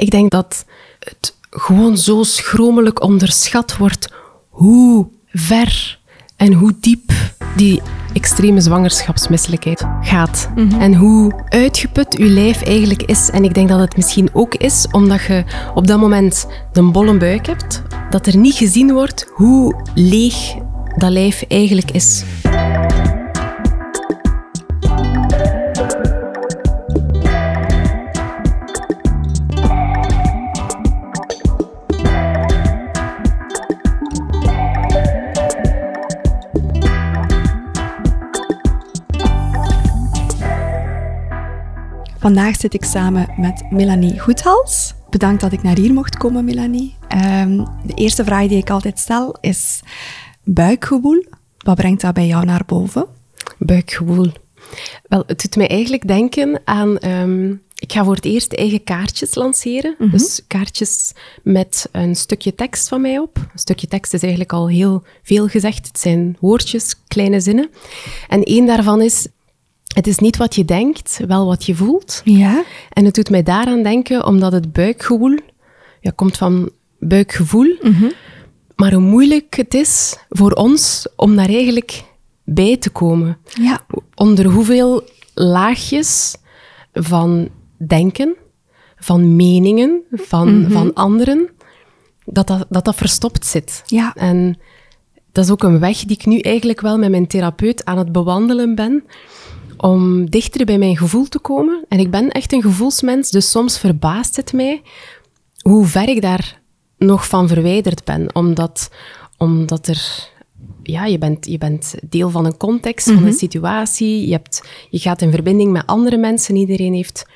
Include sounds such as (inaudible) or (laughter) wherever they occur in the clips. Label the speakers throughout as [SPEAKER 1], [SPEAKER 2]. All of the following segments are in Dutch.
[SPEAKER 1] Ik denk dat het gewoon zo schromelijk onderschat wordt hoe ver en hoe diep die extreme zwangerschapsmisselijkheid gaat. En hoe uitgeput je lijf eigenlijk is. En ik denk dat het misschien ook is omdat je op dat moment een bolle buik hebt, dat er niet gezien wordt hoe leeg dat lijf eigenlijk is.
[SPEAKER 2] Vandaag zit ik samen met Melanie Goedhals. Bedankt dat ik naar hier mocht komen, Melanie. Ehm, de eerste vraag die ik altijd stel is buikgevoel. Wat brengt dat bij jou naar boven?
[SPEAKER 1] Buikgevoel. Wel, het doet mij eigenlijk denken aan... ehm, ik ga voor het eerst eigen kaartjes lanceren. Dus kaartjes met een stukje tekst van mij op. Een stukje tekst is eigenlijk al heel veel gezegd. Het zijn woordjes, kleine zinnen. En één daarvan is... Het is niet wat je denkt, wel wat je voelt.
[SPEAKER 2] Ja.
[SPEAKER 1] En het doet mij daaraan denken, omdat het buikgevoel ja, komt van buikgevoel. Maar hoe moeilijk het is voor ons om daar eigenlijk bij te komen.
[SPEAKER 2] Ja.
[SPEAKER 1] Onder hoeveel laagjes van denken, van meningen, van, van anderen, dat dat, dat dat verstopt zit.
[SPEAKER 2] Ja.
[SPEAKER 1] En dat is ook een weg die ik nu eigenlijk wel met mijn therapeut aan het bewandelen ben, om dichter bij mijn gevoel te komen. En ik ben echt een gevoelsmens, dus soms verbaast het mij hoe ver ik daar nog van verwijderd ben. Omdat, omdat er... Ja, je bent, je bent deel van een context, van een situatie. Je, hebt, je gaat in verbinding met andere mensen. Iedereen heeft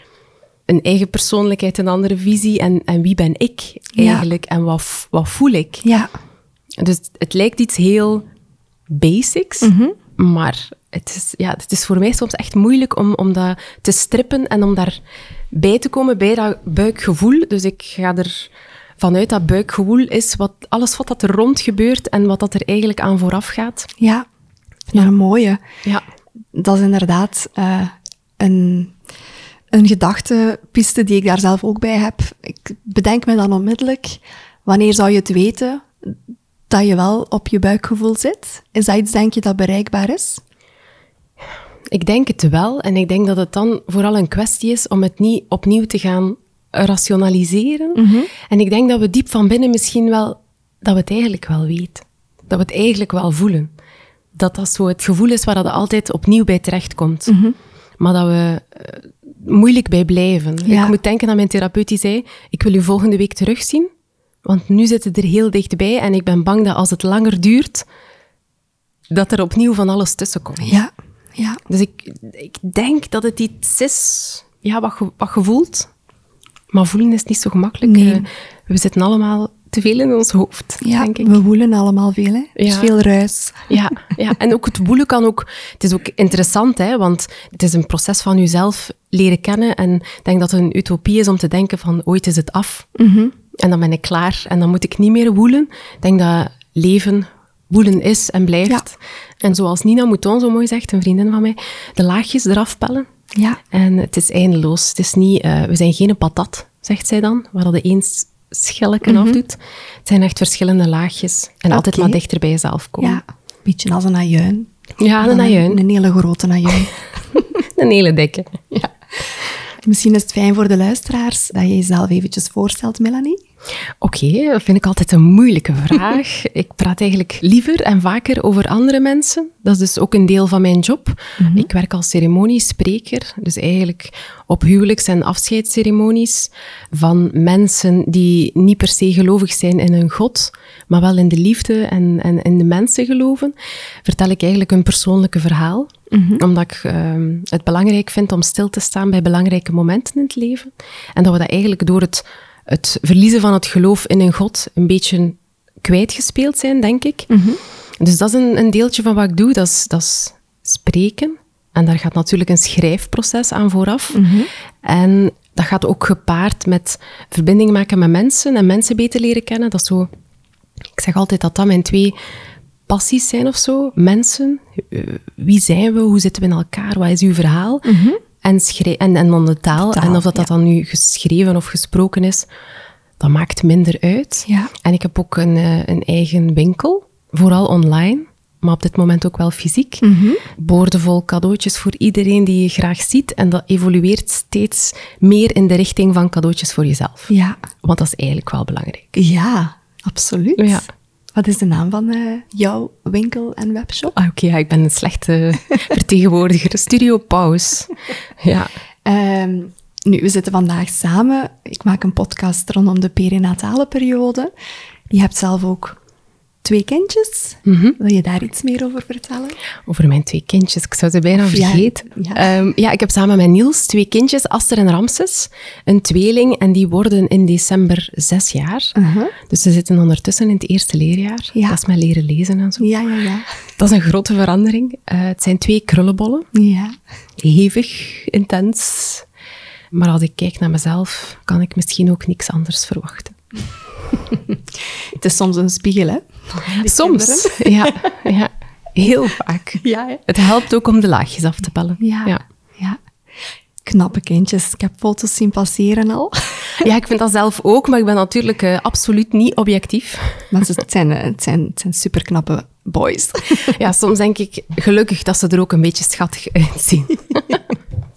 [SPEAKER 1] een eigen persoonlijkheid, een andere visie. En, en wie ben ik eigenlijk? En wat, wat voel ik?
[SPEAKER 2] Ja.
[SPEAKER 1] Dus het lijkt iets heel basics, maar het is, ja, het is voor mij soms echt moeilijk om, om dat te strippen en om daar bij te komen bij dat buikgevoel. Dus ik ga er vanuit dat buikgevoel is wat, alles wat dat er rond gebeurt en wat dat er eigenlijk aan vooraf gaat.
[SPEAKER 2] Ja. Ja, een mooie.
[SPEAKER 1] Ja,
[SPEAKER 2] Dat is inderdaad eh, een, een gedachtepiste die ik daar zelf ook bij heb. Ik bedenk me dan onmiddellijk, wanneer zou je het weten dat je wel op je buikgevoel zit? Is dat iets, denk je, dat bereikbaar is?
[SPEAKER 1] ik denk het wel. En ik denk dat het dan vooral een kwestie is om het niet opnieuw te gaan rationaliseren. En ik denk dat we diep van binnen misschien wel, dat we het eigenlijk wel weten. Dat we het eigenlijk wel voelen. Dat dat zo het gevoel is waar dat altijd opnieuw bij terechtkomt. Maar dat we eh, moeilijk bij blijven.
[SPEAKER 2] Ja.
[SPEAKER 1] Ik moet denken aan mijn therapeut die zei, ik wil u volgende week terugzien. Want nu zit het er heel dichtbij en ik ben bang dat als het langer duurt, dat er opnieuw van alles tussen komt.
[SPEAKER 2] Ja. Ja.
[SPEAKER 1] Dus ik, ik denk dat het iets is ja, wat, je, wat. Maar voelen is niet zo gemakkelijk.
[SPEAKER 2] Nee.
[SPEAKER 1] Eh, we zitten allemaal te veel in ons hoofd,
[SPEAKER 2] Ja,
[SPEAKER 1] denk ik.
[SPEAKER 2] we woelen allemaal veel, hè? Er is
[SPEAKER 1] Ja.
[SPEAKER 2] veel ruis.
[SPEAKER 1] Ja, ja, en ook het woelen kan ook... Het is ook interessant, hè, want het is een proces van jezelf leren kennen. En ik denk dat het een utopie is om te denken van ooit is het af. En dan ben ik klaar en dan moet ik niet meer woelen. Ik denk dat leven woelen is en blijft. En zoals Nina Mouton zo mooi zegt, een vriendin van mij, de laagjes eraf pellen.
[SPEAKER 2] Ja.
[SPEAKER 1] En het is eindeloos. Het is niet, eh, we zijn geen patat, zegt zij dan, waar dat eens schelletje afdoet. Het zijn echt verschillende laagjes. En altijd maar dichter bij jezelf komen.
[SPEAKER 2] Ja. Beetje als een ajuin.
[SPEAKER 1] Ja, een ajuin.
[SPEAKER 2] Een hele grote ajuin. (laughs)
[SPEAKER 1] Een hele dikke. Ja.
[SPEAKER 2] Misschien is het fijn voor de luisteraars dat je jezelf eventjes voorstelt, Melanie.
[SPEAKER 1] Oké, dat vind ik altijd een moeilijke (laughs) vraag. ik praat eigenlijk liever en vaker over andere mensen. Dat is dus ook een deel van mijn job. Ik werk als ceremoniespreker, dus eigenlijk op huwelijks- en afscheidsceremonies van mensen die niet per se gelovig zijn in een God, maar wel in de liefde en, en in de mensen geloven. Vertel ik eigenlijk een persoonlijke verhaal, omdat ik ehm, het belangrijk vind om stil te staan bij belangrijke momenten in het leven. En dat we dat eigenlijk door het het verliezen van het geloof in een God een beetje kwijtgespeeld zijn, denk ik. Dus dat is een, een deeltje van wat ik doe, dat is, dat is spreken. En daar gaat natuurlijk een schrijfproces aan vooraf. En dat gaat ook gepaard met verbinding maken met mensen en mensen beter leren kennen. Dat is zo, ik zeg altijd dat dat mijn twee passies zijn of zo. Mensen, eh, wie zijn we, hoe zitten we in elkaar, wat is uw verhaal? en, schrij- en, en dan de taal.
[SPEAKER 2] taal,
[SPEAKER 1] en of dat, dat dan nu geschreven of gesproken is, dat maakt minder uit.
[SPEAKER 2] Ja.
[SPEAKER 1] En ik heb ook een, eh, een eigen winkel, vooral online, maar op dit moment ook wel fysiek. Boordevol cadeautjes voor iedereen die je graag ziet. En dat evolueert steeds meer in de richting van cadeautjes voor jezelf.
[SPEAKER 2] Ja,
[SPEAKER 1] Want dat is eigenlijk wel belangrijk.
[SPEAKER 2] ja absoluut.
[SPEAKER 1] Ja.
[SPEAKER 2] Wat is de naam van eh, jouw winkel en webshop?
[SPEAKER 1] Ah, Oké, ja, ik ben een slechte (laughs) vertegenwoordiger. Studio Paus. Ja.
[SPEAKER 2] Ehm, nu, we zitten vandaag samen. Ik maak een podcast rondom de perinatale periode. Je hebt zelf ook twee kindjes. Wil je daar iets meer over vertellen?
[SPEAKER 1] Over mijn twee kindjes. Ik zou ze bijna vergeten.
[SPEAKER 2] ja.
[SPEAKER 1] Ehm, ja, ik heb samen met Niels twee kindjes, Aster en Ramses. Een tweeling en die worden in december zes jaar. Dus ze zitten ondertussen in het eerste leerjaar.
[SPEAKER 2] Ja.
[SPEAKER 1] Dat is met leren lezen en zo.
[SPEAKER 2] Ja, ja, ja.
[SPEAKER 1] Dat is een grote verandering. Eh, het zijn twee krullenbollen.
[SPEAKER 2] Ja,
[SPEAKER 1] Hevig, intens. Maar als ik kijk naar mezelf, kan ik misschien ook niks anders verwachten. (laughs)
[SPEAKER 2] het is soms een spiegel, hè? (laughs) Die
[SPEAKER 1] Soms. (laughs) Ja, ja, heel vaak.
[SPEAKER 2] Ja, hè?
[SPEAKER 1] Het helpt ook om de laagjes af te pellen.
[SPEAKER 2] Ja,
[SPEAKER 1] ja.
[SPEAKER 2] ja. Knappe kindjes. Ik heb foto's zien passeren al.
[SPEAKER 1] Ja, ik vind dat zelf ook, maar ik ben natuurlijk eh, absoluut niet objectief.
[SPEAKER 2] Maar ze- het zijn, eh, het zijn, het zijn superknappe boys.
[SPEAKER 1] Ja, soms denk ik gelukkig dat ze er ook een beetje schattig uitzien.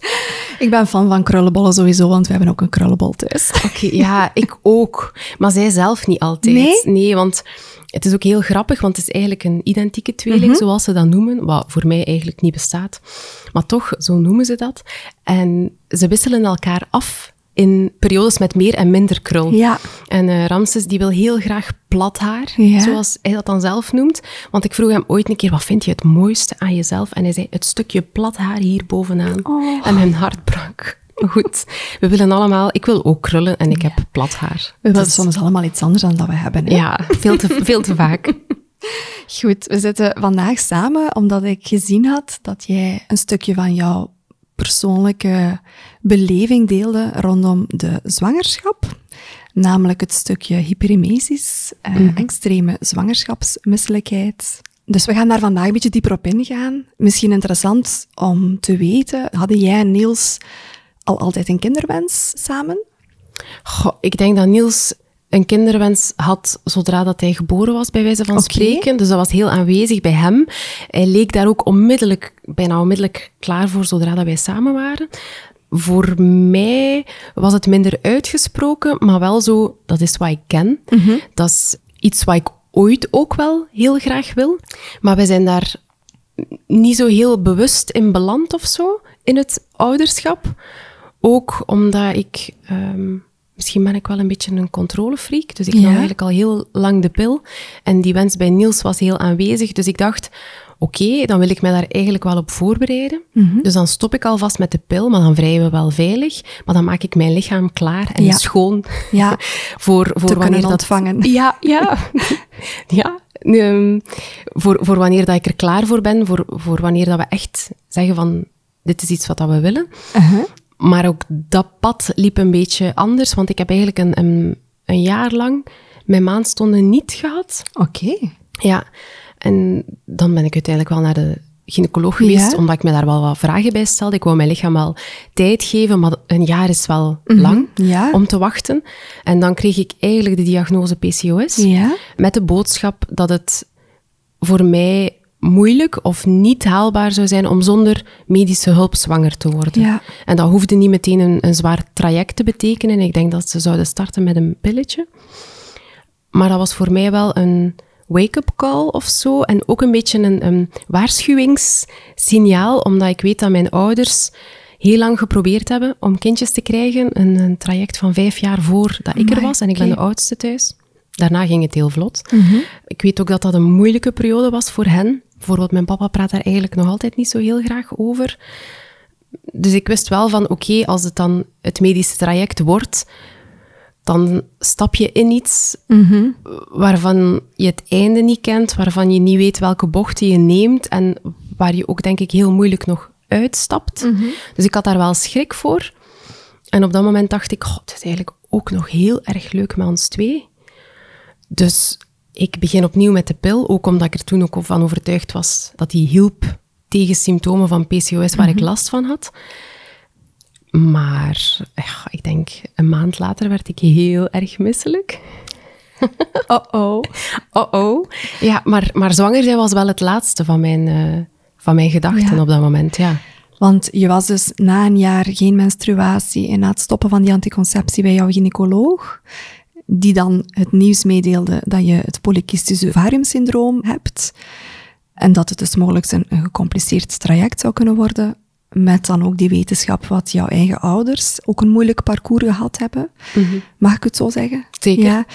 [SPEAKER 1] (laughs)
[SPEAKER 2] Ik ben fan van krullenbollen sowieso, want we hebben ook een krullenbol thuis. (laughs)
[SPEAKER 1] Oké, ja, ik ook. Maar zij zelf niet altijd.
[SPEAKER 2] Nee?
[SPEAKER 1] want het is ook heel grappig, want het is eigenlijk een identieke tweeling, zoals ze dat noemen, wat voor mij eigenlijk niet bestaat. Maar toch, zo noemen ze dat. En ze wisselen elkaar af in periodes met meer en minder krul.
[SPEAKER 2] Ja.
[SPEAKER 1] En eh, Ramses die wil heel graag plat haar,
[SPEAKER 2] Ja.
[SPEAKER 1] zoals hij dat dan zelf noemt. Want ik vroeg hem ooit een keer, wat vind je het mooiste aan jezelf? En hij zei, het stukje plat haar hier bovenaan.
[SPEAKER 2] Oh.
[SPEAKER 1] En mijn hart brak. Goed, we willen allemaal... Ik wil ook krullen en ik heb plat haar.
[SPEAKER 2] We willen
[SPEAKER 1] Dus-
[SPEAKER 2] soms allemaal iets anders dan dat we hebben. Hè?
[SPEAKER 1] Ja, veel te, veel te vaak. (laughs)
[SPEAKER 2] Goed, we zitten vandaag samen omdat ik gezien had dat jij een stukje van jouw persoonlijke beleving deelde rondom de zwangerschap. Namelijk het stukje hyperemesis, eh, extreme zwangerschapsmisselijkheid. Dus we gaan daar vandaag een beetje dieper op ingaan. Misschien interessant om te weten, hadden jij en Niels al altijd een kinderwens samen?
[SPEAKER 1] Goh, ik denk dat Niels een kinderwens had zodra dat hij geboren was, bij wijze van spreken. Dus dat was heel aanwezig bij hem. Hij leek daar ook onmiddellijk, bijna onmiddellijk klaar voor zodra dat wij samen waren. Voor mij was het minder uitgesproken, maar wel zo, dat is wat ik ken. Dat is iets wat ik ooit ook wel heel graag wil. Maar wij zijn daar niet zo heel bewust in beland of zo, in het ouderschap. Ook omdat ik... ehm, misschien ben ik wel een beetje een controlefreak, dus ik nam
[SPEAKER 2] Ja.
[SPEAKER 1] eigenlijk al heel lang de pil. En die wens bij Niels was heel aanwezig, dus ik dacht... Oké, dan wil ik mij daar eigenlijk wel op voorbereiden.
[SPEAKER 2] Mhm.
[SPEAKER 1] Dus dan stop ik alvast met de pil, maar dan vrijen we wel veilig. Maar dan maak ik mijn lichaam klaar en
[SPEAKER 2] Ja.
[SPEAKER 1] schoon
[SPEAKER 2] Ja, (laughs)
[SPEAKER 1] voor, voor
[SPEAKER 2] te
[SPEAKER 1] wanneer dat
[SPEAKER 2] ontvangen.
[SPEAKER 1] ja, ja. (laughs) ja. Ehm, voor, voor wanneer dat ik er klaar voor ben, voor, voor wanneer dat we echt zeggen van dit is iets wat dat we willen.
[SPEAKER 2] Uh-huh.
[SPEAKER 1] Maar ook dat pad liep een beetje anders, want ik heb eigenlijk een, een, een jaar lang mijn maandstonden niet gehad.
[SPEAKER 2] Oké.
[SPEAKER 1] Ja, en dan ben ik uiteindelijk wel naar de gynaecoloog geweest,
[SPEAKER 2] Ja.
[SPEAKER 1] omdat ik me daar wel wat vragen bij stelde. Ik wou mijn lichaam wel tijd geven, maar een jaar is wel lang
[SPEAKER 2] Mhm. ja.
[SPEAKER 1] om te wachten. En dan kreeg ik eigenlijk de diagnose PCOS,
[SPEAKER 2] Ja.
[SPEAKER 1] met de boodschap dat het voor mij moeilijk of niet haalbaar zou zijn om zonder medische hulp zwanger te worden.
[SPEAKER 2] Ja.
[SPEAKER 1] En dat hoefde niet meteen een, een zwaar traject te betekenen. Ik denk dat ze zouden starten met een pilletje. Maar dat was voor mij wel een wake-up call of zo. En ook een beetje een, een waarschuwingssignaal, omdat ik weet dat mijn ouders heel lang geprobeerd hebben om kindjes te krijgen. Een, een traject van vijf jaar voor dat ik er was. En ik ben de oudste thuis. Daarna ging het heel vlot. Ik weet ook dat dat een moeilijke periode was voor hen. Bijvoorbeeld, mijn papa praat daar eigenlijk nog altijd niet zo heel graag over. Dus ik wist wel van, oké, als het dan het medische traject wordt, dan stap je in iets waarvan je het einde niet kent, waarvan je niet weet welke bochten je neemt en waar je ook, denk ik, heel moeilijk nog uitstapt. Dus ik had daar wel schrik voor. En op dat moment dacht ik, god, het is eigenlijk ook nog heel erg leuk met ons twee. Dus ik begin opnieuw met de pil, ook omdat ik er toen ook van overtuigd was dat die hielp tegen symptomen van PCOS waar ik last van had. Maar ja, ik denk, een maand later werd ik heel erg misselijk.
[SPEAKER 2] Oh-oh. (laughs)
[SPEAKER 1] Oh-oh. Ja, maar, maar zwanger zijn was wel het laatste van mijn, eh, van mijn gedachten
[SPEAKER 2] Ja.
[SPEAKER 1] op dat moment, ja.
[SPEAKER 2] Want je was dus na een jaar geen menstruatie en na het stoppen van die anticonceptie bij jouw gynaecoloog, die dan het nieuws meedeelde dat je het polycystisch ovariumsyndroom hebt en dat het dus mogelijk een, een gecompliceerd traject zou kunnen worden, met dan ook die wetenschap wat jouw eigen ouders ook een moeilijk parcours gehad hebben. Mag ik het zo zeggen?
[SPEAKER 1] Zeker.
[SPEAKER 2] Ja.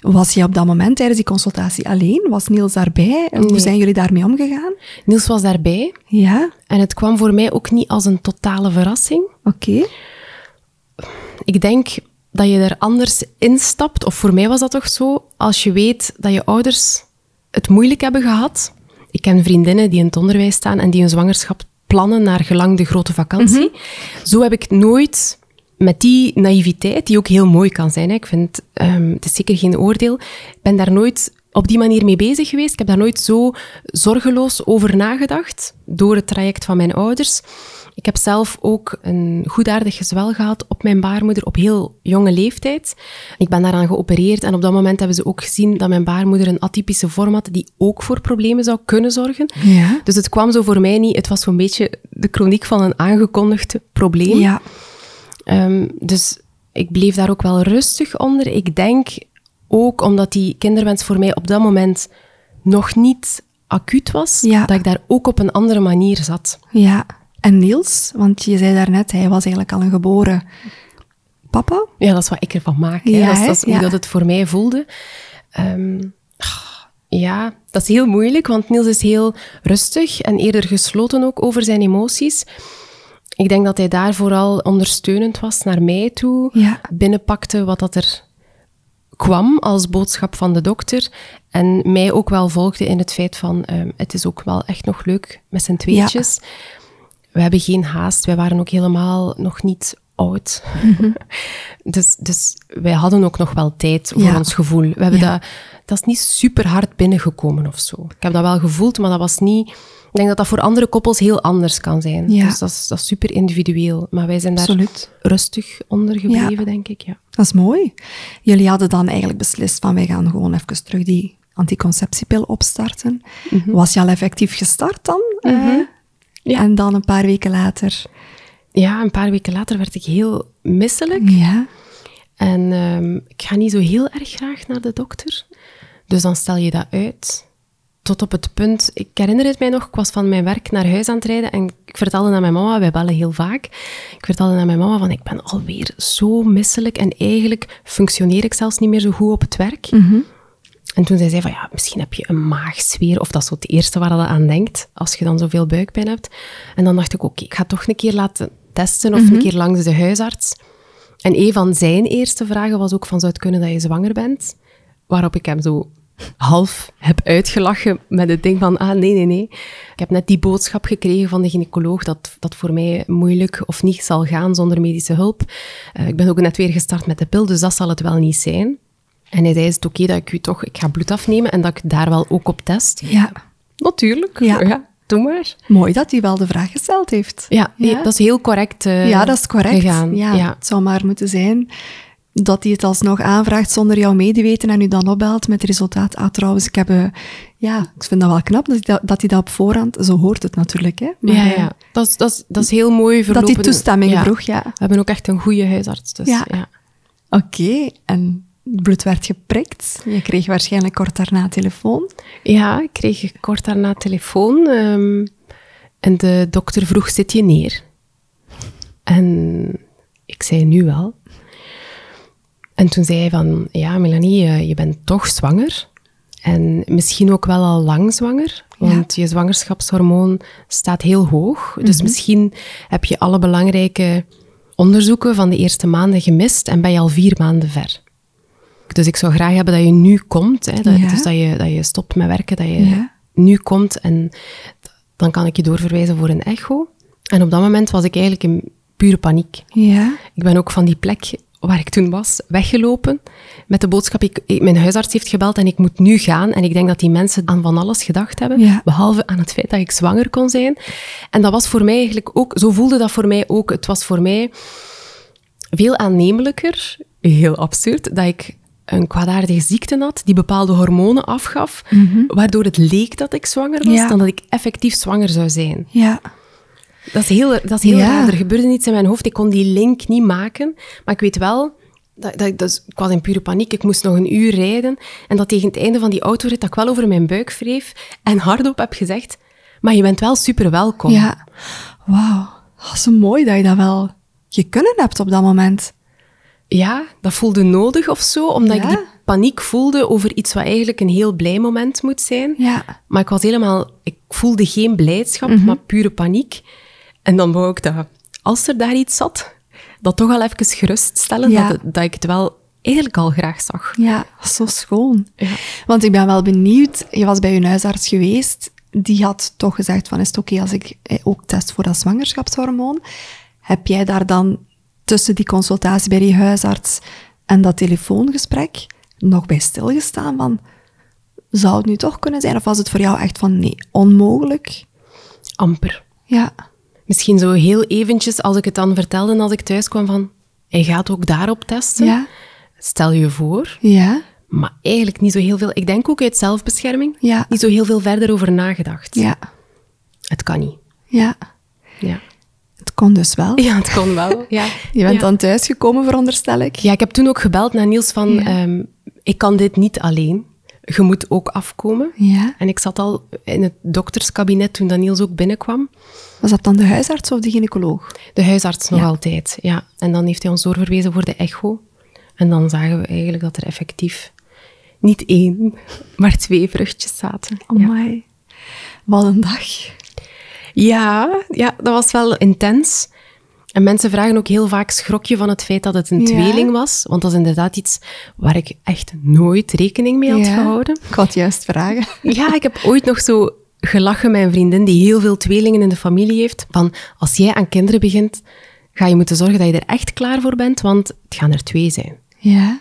[SPEAKER 2] Was je op dat moment tijdens die consultatie alleen? Was Niels daarbij? Hoe zijn jullie daarmee omgegaan?
[SPEAKER 1] Niels was daarbij
[SPEAKER 2] Ja,
[SPEAKER 1] en het kwam voor mij ook niet als een totale verrassing.
[SPEAKER 2] oké.
[SPEAKER 1] Ik denk dat je er anders instapt, of voor mij was dat toch zo, als je weet dat je ouders het moeilijk hebben gehad. Ik ken vriendinnen die in het onderwijs staan en die hun zwangerschap plannen naar gelang de grote vakantie. Zo heb ik nooit met die naïviteit, die ook heel mooi kan zijn, hè, ik vind, ehm, het is zeker geen oordeel, ik ben daar nooit op die manier mee bezig geweest. Ik heb daar nooit zo zorgeloos over nagedacht door het traject van mijn ouders. Ik heb zelf ook een goedaardig gezwel gehad op mijn baarmoeder op heel jonge leeftijd. Ik ben daaraan geopereerd en op dat moment hebben ze ook gezien dat mijn baarmoeder een atypische vorm had die ook voor problemen zou kunnen zorgen.
[SPEAKER 2] Ja.
[SPEAKER 1] Dus het kwam zo voor mij niet, het was zo'n beetje de chroniek van een aangekondigd probleem.
[SPEAKER 2] Ja.
[SPEAKER 1] Ehm, dus ik bleef daar ook wel rustig onder. Ik denk ook omdat die kinderwens voor mij op dat moment nog niet acuut was,
[SPEAKER 2] Ja.
[SPEAKER 1] dat ik daar ook op een andere manier zat.
[SPEAKER 2] Ja, en Niels, want je zei daarnet, hij was eigenlijk al een geboren papa.
[SPEAKER 1] Ja, dat is wat ik ervan maak. Hè.
[SPEAKER 2] Ja,
[SPEAKER 1] dat is,
[SPEAKER 2] hè?
[SPEAKER 1] dat is hoe
[SPEAKER 2] Ja.
[SPEAKER 1] dat het voor mij voelde. Ehm, ja, dat is heel moeilijk, want Niels is heel rustig en eerder gesloten ook over zijn emoties. Ik denk dat hij daar vooral ondersteunend was naar mij toe.
[SPEAKER 2] Ja.
[SPEAKER 1] Binnenpakte wat dat er kwam als boodschap van de dokter. En mij ook wel volgde in het feit van, ehm, het is ook wel echt nog leuk met z'n tweetjes. We hebben geen haast. Wij waren ook helemaal nog niet oud. (laughs) dus, dus wij hadden ook nog wel tijd voor
[SPEAKER 2] Ja.
[SPEAKER 1] ons gevoel. We hebben
[SPEAKER 2] Ja.
[SPEAKER 1] dat, dat is niet super hard binnengekomen of zo. Ik heb dat wel gevoeld, maar dat was niet... Ik denk dat dat voor andere koppels heel anders kan zijn.
[SPEAKER 2] Ja.
[SPEAKER 1] Dus dat is, dat is super individueel. Maar wij zijn daar
[SPEAKER 2] Absoluut.
[SPEAKER 1] rustig onder gebleven, denk ik. Ja.
[SPEAKER 2] Dat is mooi. Jullie hadden dan eigenlijk beslist van, wij gaan gewoon even terug die anticonceptiepil opstarten. Was je al effectief gestart dan? Eh,
[SPEAKER 1] Ja.
[SPEAKER 2] En dan een paar weken later...
[SPEAKER 1] ja, een paar weken later werd ik heel misselijk.
[SPEAKER 2] Ja.
[SPEAKER 1] En ehm, ik ga niet zo heel erg graag naar de dokter. Dus dan stel je dat uit. Tot op het punt, ik herinner het mij nog, ik was van mijn werk naar huis aan het rijden en ik vertelde aan mijn mama, wij bellen heel vaak, ik vertelde aan mijn mama van ik ben alweer zo misselijk en eigenlijk functioneer ik zelfs niet meer zo goed op het werk. En toen zei zij van, ja, misschien heb je een maagzweer, of dat is zo het eerste waar je aan denkt, als je dan zoveel buikpijn hebt. En dan dacht ik, oké, ik ga toch een keer laten testen, of een keer langs de huisarts. En een van zijn eerste vragen was ook van, zou het kunnen dat je zwanger bent? Waarop ik hem zo half heb uitgelachen met het ding van, ah, nee, nee, nee. Ik heb net die boodschap gekregen van de gynaecoloog dat dat voor mij moeilijk of niet zal gaan zonder medische hulp. Eh, ik ben ook net weer gestart met de pil, dus dat zal het wel niet zijn. En hij zei, is het oké dat ik u toch, ik ga bloed afnemen en dat ik daar wel ook op test?
[SPEAKER 2] Ja.
[SPEAKER 1] Natuurlijk.
[SPEAKER 2] Ja.
[SPEAKER 1] doe maar.
[SPEAKER 2] Mooi dat hij wel de vraag gesteld heeft.
[SPEAKER 1] Ja,
[SPEAKER 2] Ja.
[SPEAKER 1] dat is heel correct eh,
[SPEAKER 2] Ja, dat is correct.
[SPEAKER 1] gegaan.
[SPEAKER 2] Ja,
[SPEAKER 1] Ja.
[SPEAKER 2] Het zou maar moeten zijn dat hij het alsnog aanvraagt zonder jouw medeweten en u dan opbelt met het resultaat. Ah, trouwens, ik heb... eh, ja, ik vind dat wel knap dat hij dat, dat hij dat op voorhand... Zo hoort het natuurlijk, hè. Maar,
[SPEAKER 1] ja,
[SPEAKER 2] eh,
[SPEAKER 1] ja. Dat, is, dat, is, dat is heel mooi
[SPEAKER 2] Dat
[SPEAKER 1] verlopen.
[SPEAKER 2] hij toestemming vroeg, ja.
[SPEAKER 1] We hebben ook echt een goede huisarts. Dus,
[SPEAKER 2] Ja.
[SPEAKER 1] ja.
[SPEAKER 2] Oké, en bloed werd geprikt. Je kreeg waarschijnlijk kort daarna telefoon.
[SPEAKER 1] Ja, ik kreeg kort daarna telefoon. ehm, en de dokter vroeg, zit je neer? En ik zei, nu wel. En toen zei hij van, ja Melanie, eh, je bent toch zwanger. En misschien ook wel al lang zwanger. Want je zwangerschapshormoon staat heel hoog. Dus misschien heb je alle belangrijke onderzoeken van de eerste maanden gemist en ben je al vier maanden ver. Dus ik zou graag hebben dat je nu komt. Hè, dat,
[SPEAKER 2] Ja.
[SPEAKER 1] Dus dat je, dat je stopt met werken, dat je
[SPEAKER 2] Ja.
[SPEAKER 1] nu komt en dan kan ik je doorverwijzen voor een echo. En op dat moment was ik eigenlijk in pure paniek.
[SPEAKER 2] Ja.
[SPEAKER 1] Ik ben ook van die plek waar ik toen was, weggelopen met de boodschap, ik, ik- mijn huisarts heeft gebeld en ik moet nu gaan. En ik denk dat die mensen aan van alles gedacht hebben,
[SPEAKER 2] Ja.
[SPEAKER 1] behalve aan het feit dat ik zwanger kon zijn. En dat was voor mij eigenlijk ook, zo voelde dat voor mij ook. Het was voor mij veel aannemelijker, heel absurd, dat ik een kwaadaardige ziekte had die bepaalde hormonen afgaf, waardoor het leek dat ik zwanger was,
[SPEAKER 2] Ja.
[SPEAKER 1] dan dat ik effectief zwanger zou zijn.
[SPEAKER 2] Ja.
[SPEAKER 1] Dat is heel, dat is heel
[SPEAKER 2] Ja.
[SPEAKER 1] raar. Er gebeurde iets in mijn hoofd. Ik kon die link niet maken. Maar ik weet wel... Dat, dat, ik- dat ik was in pure paniek. Ik moest nog een uur rijden. En dat tegen het einde van die autorit dat ik wel over mijn buik wreef en hardop heb gezegd... Maar je bent wel super welkom.
[SPEAKER 2] Ja. Wauw. Oh, zo mooi dat je dat wel kunnen hebt op dat moment.
[SPEAKER 1] Ja, dat voelde nodig of zo. Omdat
[SPEAKER 2] Ja.
[SPEAKER 1] ik die paniek voelde over iets wat eigenlijk een heel blij moment moet zijn.
[SPEAKER 2] Ja.
[SPEAKER 1] Maar ik was helemaal... Ik voelde geen blijdschap,
[SPEAKER 2] Mhm.
[SPEAKER 1] maar pure paniek. En dan wou ik dat, als er daar iets zat, dat toch al even geruststellen,
[SPEAKER 2] Ja.
[SPEAKER 1] dat, dat ik het wel eigenlijk al graag zag.
[SPEAKER 2] Ja, zo schoon.
[SPEAKER 1] Ja.
[SPEAKER 2] Want ik ben wel benieuwd, je was bij je huisarts geweest, die had toch gezegd van, is het oké als ik eh, ook test voor dat zwangerschapshormoon? Heb jij daar dan tussen die consultatie bij die huisarts en dat telefoongesprek nog bij stilgestaan van, zou het nu toch kunnen zijn? Of was het voor jou echt van, nee, onmogelijk?
[SPEAKER 1] Amper.
[SPEAKER 2] Ja,
[SPEAKER 1] Misschien zo heel eventjes, als ik het dan vertelde als ik thuis kwam van... Hij gaat ook daarop testen.
[SPEAKER 2] ja,
[SPEAKER 1] Stel je voor.
[SPEAKER 2] ja,
[SPEAKER 1] Maar eigenlijk niet zo heel veel... Ik denk ook uit zelfbescherming.
[SPEAKER 2] Ja.
[SPEAKER 1] Niet zo heel veel verder over nagedacht.
[SPEAKER 2] ja,
[SPEAKER 1] Het kan niet.
[SPEAKER 2] ja.
[SPEAKER 1] Ja,
[SPEAKER 2] kon dus wel.
[SPEAKER 1] ja het kon wel. (laughs) Ja.
[SPEAKER 2] Je bent
[SPEAKER 1] ja.
[SPEAKER 2] dan thuisgekomen, veronderstel ik.
[SPEAKER 1] Ja, ik heb toen ook gebeld naar Niels van...
[SPEAKER 2] Ja.
[SPEAKER 1] ehm, ik kan dit niet alleen. Je moet ook afkomen.
[SPEAKER 2] Ja.
[SPEAKER 1] En ik zat al in het dokterskabinet toen dat Niels ook binnenkwam.
[SPEAKER 2] Was dat dan de huisarts of de gynaecoloog?
[SPEAKER 1] De huisarts nog altijd, ja. En dan heeft hij ons doorverwezen voor de echo. En dan zagen we eigenlijk dat er effectief niet één, (laughs) maar twee vruchtjes zaten.
[SPEAKER 2] Oh
[SPEAKER 1] ja.
[SPEAKER 2] my. Wat een dag.
[SPEAKER 1] Ja, ja, dat was wel intens. En mensen vragen ook heel vaak, schrok je van het feit dat het een
[SPEAKER 2] Ja.
[SPEAKER 1] tweeling was? Want dat is inderdaad iets waar ik echt nooit rekening mee had
[SPEAKER 2] Ja.
[SPEAKER 1] gehouden.
[SPEAKER 2] Ik had juist vragen.
[SPEAKER 1] Ja, ik heb ooit nog zo gelachen met een vriendin die heel veel tweelingen in de familie heeft. Van, als jij aan kinderen begint, ga je moeten zorgen dat je er echt klaar voor bent, want het gaan er twee zijn.
[SPEAKER 2] Ja.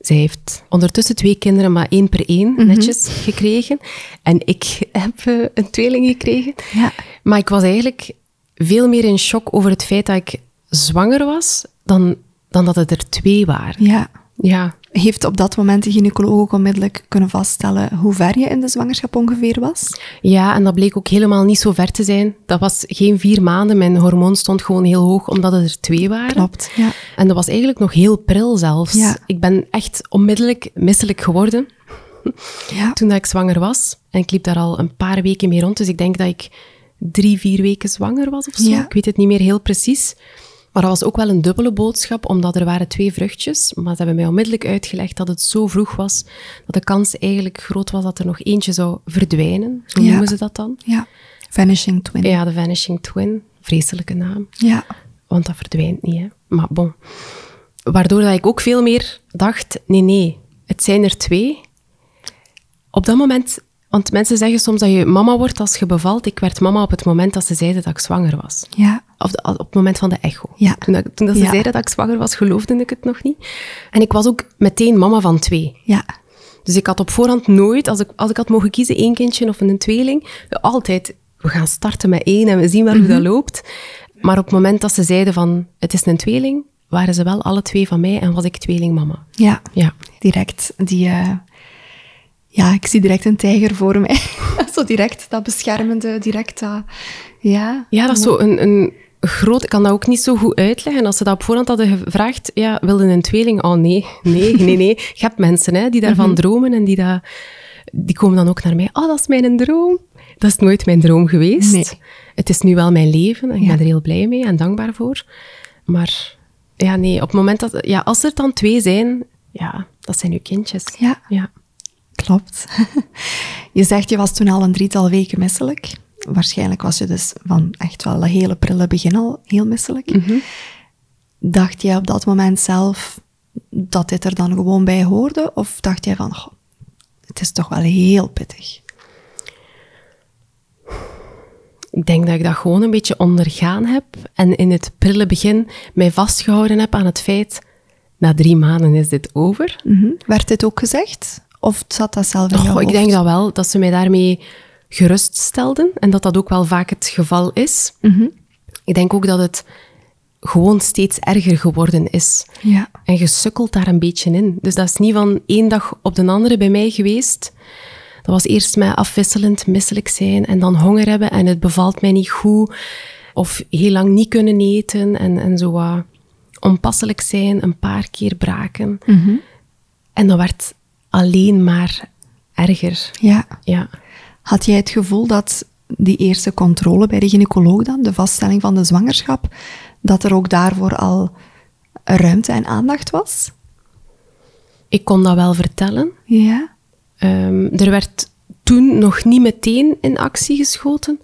[SPEAKER 1] Zij heeft ondertussen twee kinderen, maar één per één netjes gekregen. En ik heb eh, een tweeling gekregen.
[SPEAKER 2] Ja.
[SPEAKER 1] Maar ik was eigenlijk veel meer in shock over het feit dat ik zwanger was, dan, dan dat het er twee waren.
[SPEAKER 2] Ja.
[SPEAKER 1] Ja,
[SPEAKER 2] Heeft op dat moment de gynaecoloog ook onmiddellijk kunnen vaststellen hoe ver je in de zwangerschap ongeveer was?
[SPEAKER 1] Ja, en dat bleek ook helemaal niet zo ver te zijn. Dat was geen vier maanden. Mijn hormoon stond gewoon heel hoog, omdat het er twee waren.
[SPEAKER 2] Klopt, ja.
[SPEAKER 1] En dat was eigenlijk nog heel pril zelfs.
[SPEAKER 2] Ja.
[SPEAKER 1] Ik ben echt onmiddellijk misselijk geworden (laughs)
[SPEAKER 2] Ja.
[SPEAKER 1] toen dat ik zwanger was. En ik liep daar al een paar weken mee rond. Dus ik denk dat ik drie, vier weken zwanger was of zo.
[SPEAKER 2] Ja.
[SPEAKER 1] Ik weet het niet meer heel precies. Maar dat was ook wel een dubbele boodschap, omdat er waren twee vruchtjes. Maar ze hebben mij onmiddellijk uitgelegd dat het zo vroeg was, dat de kans eigenlijk groot was dat er nog eentje zou verdwijnen. Zo
[SPEAKER 2] Ja.
[SPEAKER 1] noemen ze dat dan.
[SPEAKER 2] Ja. Vanishing twin.
[SPEAKER 1] Ja, de Vanishing Twin. Vreselijke naam.
[SPEAKER 2] Ja.
[SPEAKER 1] Want dat verdwijnt niet, hè. Maar bon. Waardoor dat ik ook veel meer dacht, nee, nee, het zijn er twee. Op dat moment... Want mensen zeggen soms dat je mama wordt als je bevalt. Ik werd mama op het moment dat ze zeiden dat ik zwanger was.
[SPEAKER 2] Ja.
[SPEAKER 1] Of de- op het moment van de echo.
[SPEAKER 2] Ja.
[SPEAKER 1] Toen, dat, toen dat ze
[SPEAKER 2] Ja.
[SPEAKER 1] zeiden dat ik zwanger was, geloofde ik het nog niet. En ik was ook meteen mama van twee.
[SPEAKER 2] Ja.
[SPEAKER 1] Dus ik had op voorhand nooit, als ik, als ik had mogen kiezen, één kindje of een tweeling, altijd, we gaan starten met één en we zien wel hoe dat loopt. Maar op het moment dat ze zeiden van, het is een tweeling, waren ze wel alle twee van mij en was ik tweelingmama.
[SPEAKER 2] Ja.
[SPEAKER 1] Ja.
[SPEAKER 2] Direct die... eh, ja, ik zie direct een tijger voor mij. (laughs) zo direct dat beschermende, direct dat... Ja.
[SPEAKER 1] Ja, dat is zo een, een groot... Ik kan dat ook niet zo goed uitleggen. Als ze dat op voorhand hadden gevraagd, ja, wilde een tweeling? Oh nee, nee, nee, nee. (laughs) Je hebt mensen hè, die daarvan dromen en die, dat, die komen dan ook naar mij. Oh, dat is mijn droom. Dat is nooit mijn droom geweest.
[SPEAKER 2] Nee.
[SPEAKER 1] Het is nu wel mijn leven en ik
[SPEAKER 2] Ja.
[SPEAKER 1] ben er heel blij mee en dankbaar voor. Maar ja, nee, op het moment dat... Ja, als er dan twee zijn, ja, dat zijn uw kindjes.
[SPEAKER 2] Ja.
[SPEAKER 1] Ja.
[SPEAKER 2] Klopt. (laughs) Je zegt, je was toen al een drietal weken misselijk. Waarschijnlijk was je dus van echt wel een hele prille begin al heel misselijk. Dacht jij op dat moment zelf dat dit er dan gewoon bij hoorde? Of dacht jij van, goh, het is toch wel heel pittig?
[SPEAKER 1] Ik denk dat ik dat gewoon een beetje ondergaan heb en in het prille begin mij vastgehouden heb aan het feit, na drie maanden is dit over.
[SPEAKER 2] Mhm. Werd dit ook gezegd? Of zat dat zelf in
[SPEAKER 1] Oh,
[SPEAKER 2] jouw
[SPEAKER 1] ik denk dat wel, dat ze mij daarmee geruststelden en dat dat ook wel vaak het geval is.
[SPEAKER 2] Mhm.
[SPEAKER 1] Ik denk ook dat het gewoon steeds erger geworden is.
[SPEAKER 2] Ja.
[SPEAKER 1] En je sukkelt daar een beetje in. Dus dat is niet van één dag op de andere bij mij geweest. Dat was eerst mij afwisselend misselijk zijn en dan honger hebben en het bevalt mij niet goed. Of heel lang niet kunnen eten en, en zo wat onpasselijk zijn, een paar keer braken. En dat werd alleen maar erger.
[SPEAKER 2] ja.
[SPEAKER 1] Ja.
[SPEAKER 2] Had jij het gevoel dat die eerste controle bij de gynaecoloog dan, de vaststelling van de zwangerschap, dat er ook daarvoor al ruimte en aandacht was?
[SPEAKER 1] Ik kon dat wel vertellen.
[SPEAKER 2] Ja.
[SPEAKER 1] Ehm, er werd toen nog niet meteen in actie geschoten,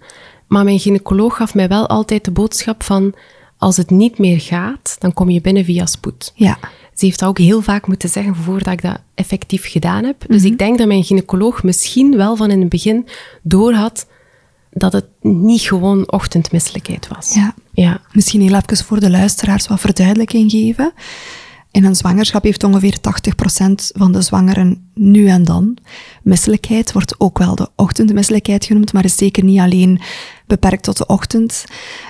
[SPEAKER 1] maar mijn gynaecoloog gaf mij wel altijd de boodschap van als het niet meer gaat, dan kom je binnen via spoed.
[SPEAKER 2] Ja.
[SPEAKER 1] Ze heeft dat ook heel vaak moeten zeggen voordat ik dat effectief gedaan heb. Dus ik denk dat mijn gynaecoloog misschien wel van in het begin doorhad dat het niet gewoon ochtendmisselijkheid was.
[SPEAKER 2] Ja.
[SPEAKER 1] Ja.
[SPEAKER 2] Misschien heel even voor de luisteraars wat verduidelijking geven. In een zwangerschap heeft ongeveer 80% van de zwangeren nu en dan misselijkheid. Wordt ook wel de ochtendmisselijkheid genoemd, maar is zeker niet alleen beperkt tot de ochtend.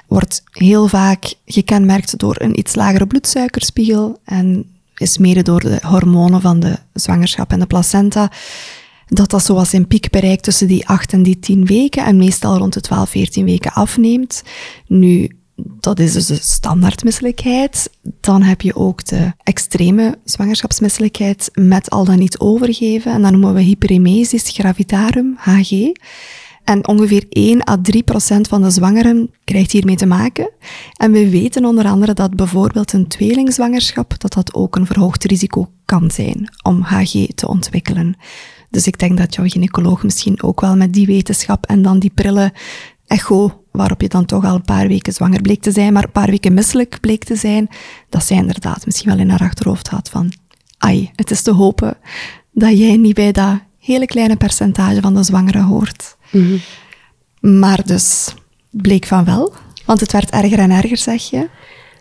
[SPEAKER 2] Wordt heel vaak gekenmerkt door een iets lagere bloedsuikerspiegel en is mede door de hormonen van de zwangerschap en de placenta dat dat zoals een piek bereikt tussen die 8 en die 10 weken en meestal rond de 12, 14 weken afneemt. Nu, dat is dus de standaardmisselijkheid. Dan heb je ook de extreme zwangerschapsmisselijkheid met al dan niet overgeven. En dat noemen we hyperemesis gravitarum, HG. En ongeveer 1 à 3 procent van de zwangeren krijgt hiermee te maken. En we weten onder andere dat bijvoorbeeld een tweelingzwangerschap, dat dat ook een verhoogd risico kan zijn om HG te ontwikkelen. Dus ik denk dat jouw gynaecoloog misschien ook wel met die wetenschap en dan die prille echo, waarop je dan toch al een paar weken zwanger bleek te zijn, maar een paar weken misselijk bleek te zijn, dat zij inderdaad misschien wel in haar achterhoofd had van, ai, het is te hopen dat jij niet bij dat hele kleine percentage van de zwangeren hoort. Maar dus, bleek van wel, want het werd erger en erger, zeg je.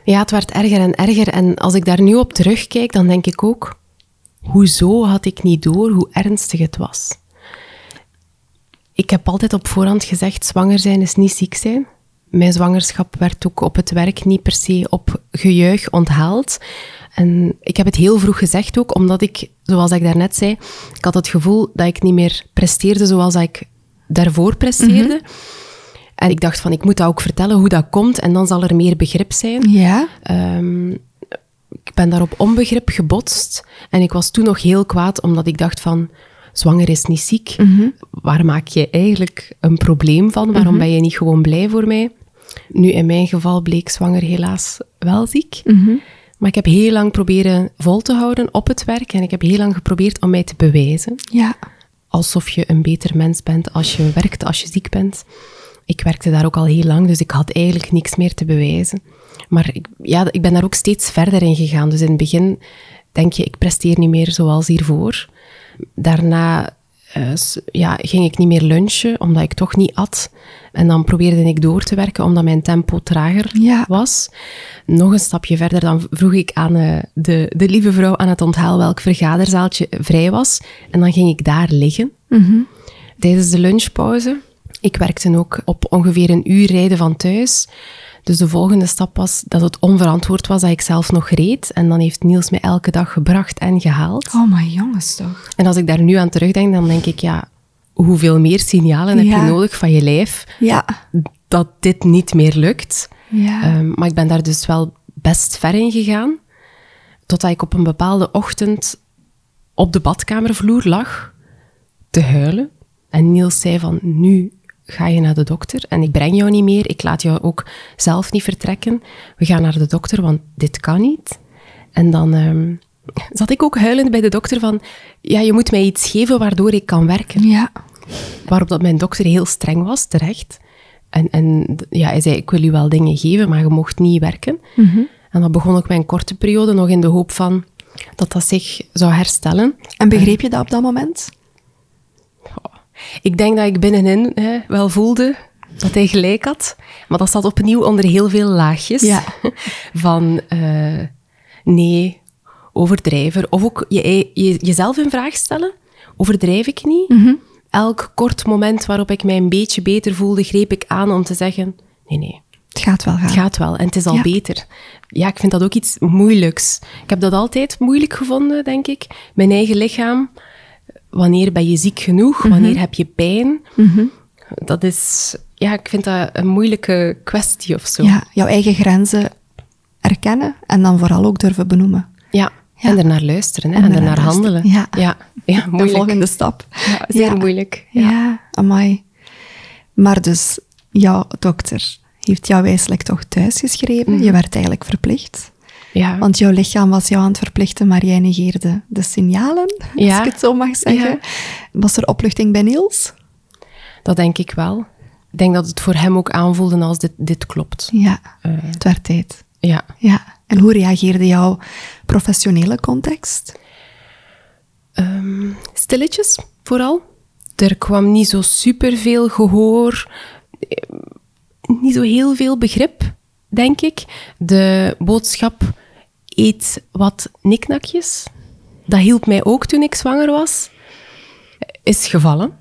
[SPEAKER 1] Ja, het werd erger en erger. En als ik daar nu op terugkijk, dan denk ik ook, hoezo had ik niet door hoe ernstig het was? Ik heb altijd op voorhand gezegd, zwanger zijn is niet ziek zijn. Mijn zwangerschap werd ook op het werk niet per se op gejuich onthaald. En ik heb het heel vroeg gezegd ook, omdat ik, zoals ik daarnet zei, ik had het gevoel dat ik niet meer presteerde zoals ik daarvoor presteerde. En ik dacht van, ik moet dat ook vertellen hoe dat komt en dan zal er meer begrip zijn.
[SPEAKER 2] Ja,
[SPEAKER 1] Ehm, ik ben daar op onbegrip gebotst. En ik was toen nog heel kwaad, omdat ik dacht van... Zwanger is niet ziek. Waar maak je eigenlijk een probleem van? Waarom ben je niet gewoon blij voor mij? Nu, in mijn geval bleek zwanger helaas wel ziek. Maar ik heb heel lang proberen vol te houden op het werk. En ik heb heel lang geprobeerd om mij te bewijzen
[SPEAKER 2] ja,
[SPEAKER 1] alsof je een beter mens bent als je werkt, als je ziek bent. Ik werkte daar ook al heel lang, dus ik had eigenlijk niks meer te bewijzen. Maar ik, ja, ik ben daar ook steeds verder in gegaan. Dus in het begin denk je, ik presteer niet meer zoals hiervoor. Daarna s- ja, ging ik niet meer lunchen, omdat ik toch niet at. En dan probeerde ik door te werken, omdat mijn tempo trager
[SPEAKER 2] Ja.
[SPEAKER 1] was. Nog een stapje verder, dan vroeg ik aan eh, de, de lieve vrouw aan het onthaal welk vergaderzaaltje vrij was. En dan ging ik daar liggen tijdens de lunchpauze. Ik werkte ook op ongeveer een uur rijden van thuis. Dus de volgende stap was dat het onverantwoord was dat ik zelf nog reed. En dan heeft Niels mij elke dag gebracht en gehaald.
[SPEAKER 2] Oh, maar jongens toch.
[SPEAKER 1] En als ik daar nu aan terugdenk, dan denk ik, ja, hoeveel meer signalen heb je nodig van je lijf
[SPEAKER 2] Ja,
[SPEAKER 1] dat dit niet meer lukt?
[SPEAKER 2] ja.
[SPEAKER 1] Ehm, maar ik ben daar dus wel best ver in gegaan. Totdat ik op een bepaalde ochtend op de badkamervloer lag te huilen. En Niels zei van, nu ga je naar de dokter en ik breng jou niet meer. Ik laat jou ook zelf niet vertrekken. We gaan naar de dokter, want dit kan niet. En dan ehm, (laughs) zat ik ook huilend bij de dokter van, ja, je moet mij iets geven waardoor ik kan werken.
[SPEAKER 2] ja.
[SPEAKER 1] Waarop dat mijn dokter heel streng was, terecht. En, en ja, hij zei, ik wil u wel dingen geven, maar je mocht niet werken. En dan begon ik mijn korte periode nog in de hoop van dat dat zich zou herstellen.
[SPEAKER 2] En begreep je dat op dat moment?
[SPEAKER 1] Ik denk dat ik binnenin hè, wel voelde dat hij gelijk had. Maar dat zat opnieuw onder heel veel laagjes.
[SPEAKER 2] Ja. (laughs)
[SPEAKER 1] Van, eh, nee, overdrijver. Of ook je, je, jezelf in vraag stellen. Overdrijf ik niet? Elk kort moment waarop ik mij een beetje beter voelde, greep ik aan om te zeggen: nee, nee.
[SPEAKER 2] Het gaat wel gaan.
[SPEAKER 1] Het gaat wel en het is al
[SPEAKER 2] Ja.
[SPEAKER 1] beter. Ja, ik vind dat ook iets moeilijks. Ik heb dat altijd moeilijk gevonden, denk ik. Mijn eigen lichaam. Wanneer ben je ziek genoeg? Wanneer heb je pijn? Dat is... Ja, ik vind dat een moeilijke kwestie of zo.
[SPEAKER 2] Ja, jouw eigen grenzen erkennen en dan vooral ook durven benoemen.
[SPEAKER 1] Ja,
[SPEAKER 2] Ja.
[SPEAKER 1] En ernaar luisteren hè,
[SPEAKER 2] En
[SPEAKER 1] en,
[SPEAKER 2] ernaar
[SPEAKER 1] handelen.
[SPEAKER 2] ja.
[SPEAKER 1] ja, ja
[SPEAKER 2] De
[SPEAKER 1] moeilijk.
[SPEAKER 2] volgende stap.
[SPEAKER 1] Ja, zeer moeilijk.
[SPEAKER 2] Ja,
[SPEAKER 1] Ja.
[SPEAKER 2] amai. Maar dus, jouw dokter heeft jou wijselijk toch thuisgeschreven.
[SPEAKER 1] Mhm.
[SPEAKER 2] Je werd eigenlijk verplicht.
[SPEAKER 1] Ja.
[SPEAKER 2] Want jouw lichaam was jou aan het verplichten, maar jij negeerde de signalen,
[SPEAKER 1] Ja.
[SPEAKER 2] als ik het zo mag zeggen. Was er opluchting bij Niels?
[SPEAKER 1] Dat denk ik wel. Ik denk dat het voor hem ook aanvoelde als dit, dit klopt.
[SPEAKER 2] Ja,
[SPEAKER 1] Eh,
[SPEAKER 2] het werd tijd.
[SPEAKER 1] ja.
[SPEAKER 2] Ja. En hoe reageerde jouw professionele context?
[SPEAKER 1] Ehm, stilletjes, vooral. Er kwam niet zo superveel gehoor, eh, niet zo heel veel begrip, denk ik. De boodschap eet wat niknakjes. Dat hielp mij ook toen ik zwanger was. Is gevallen.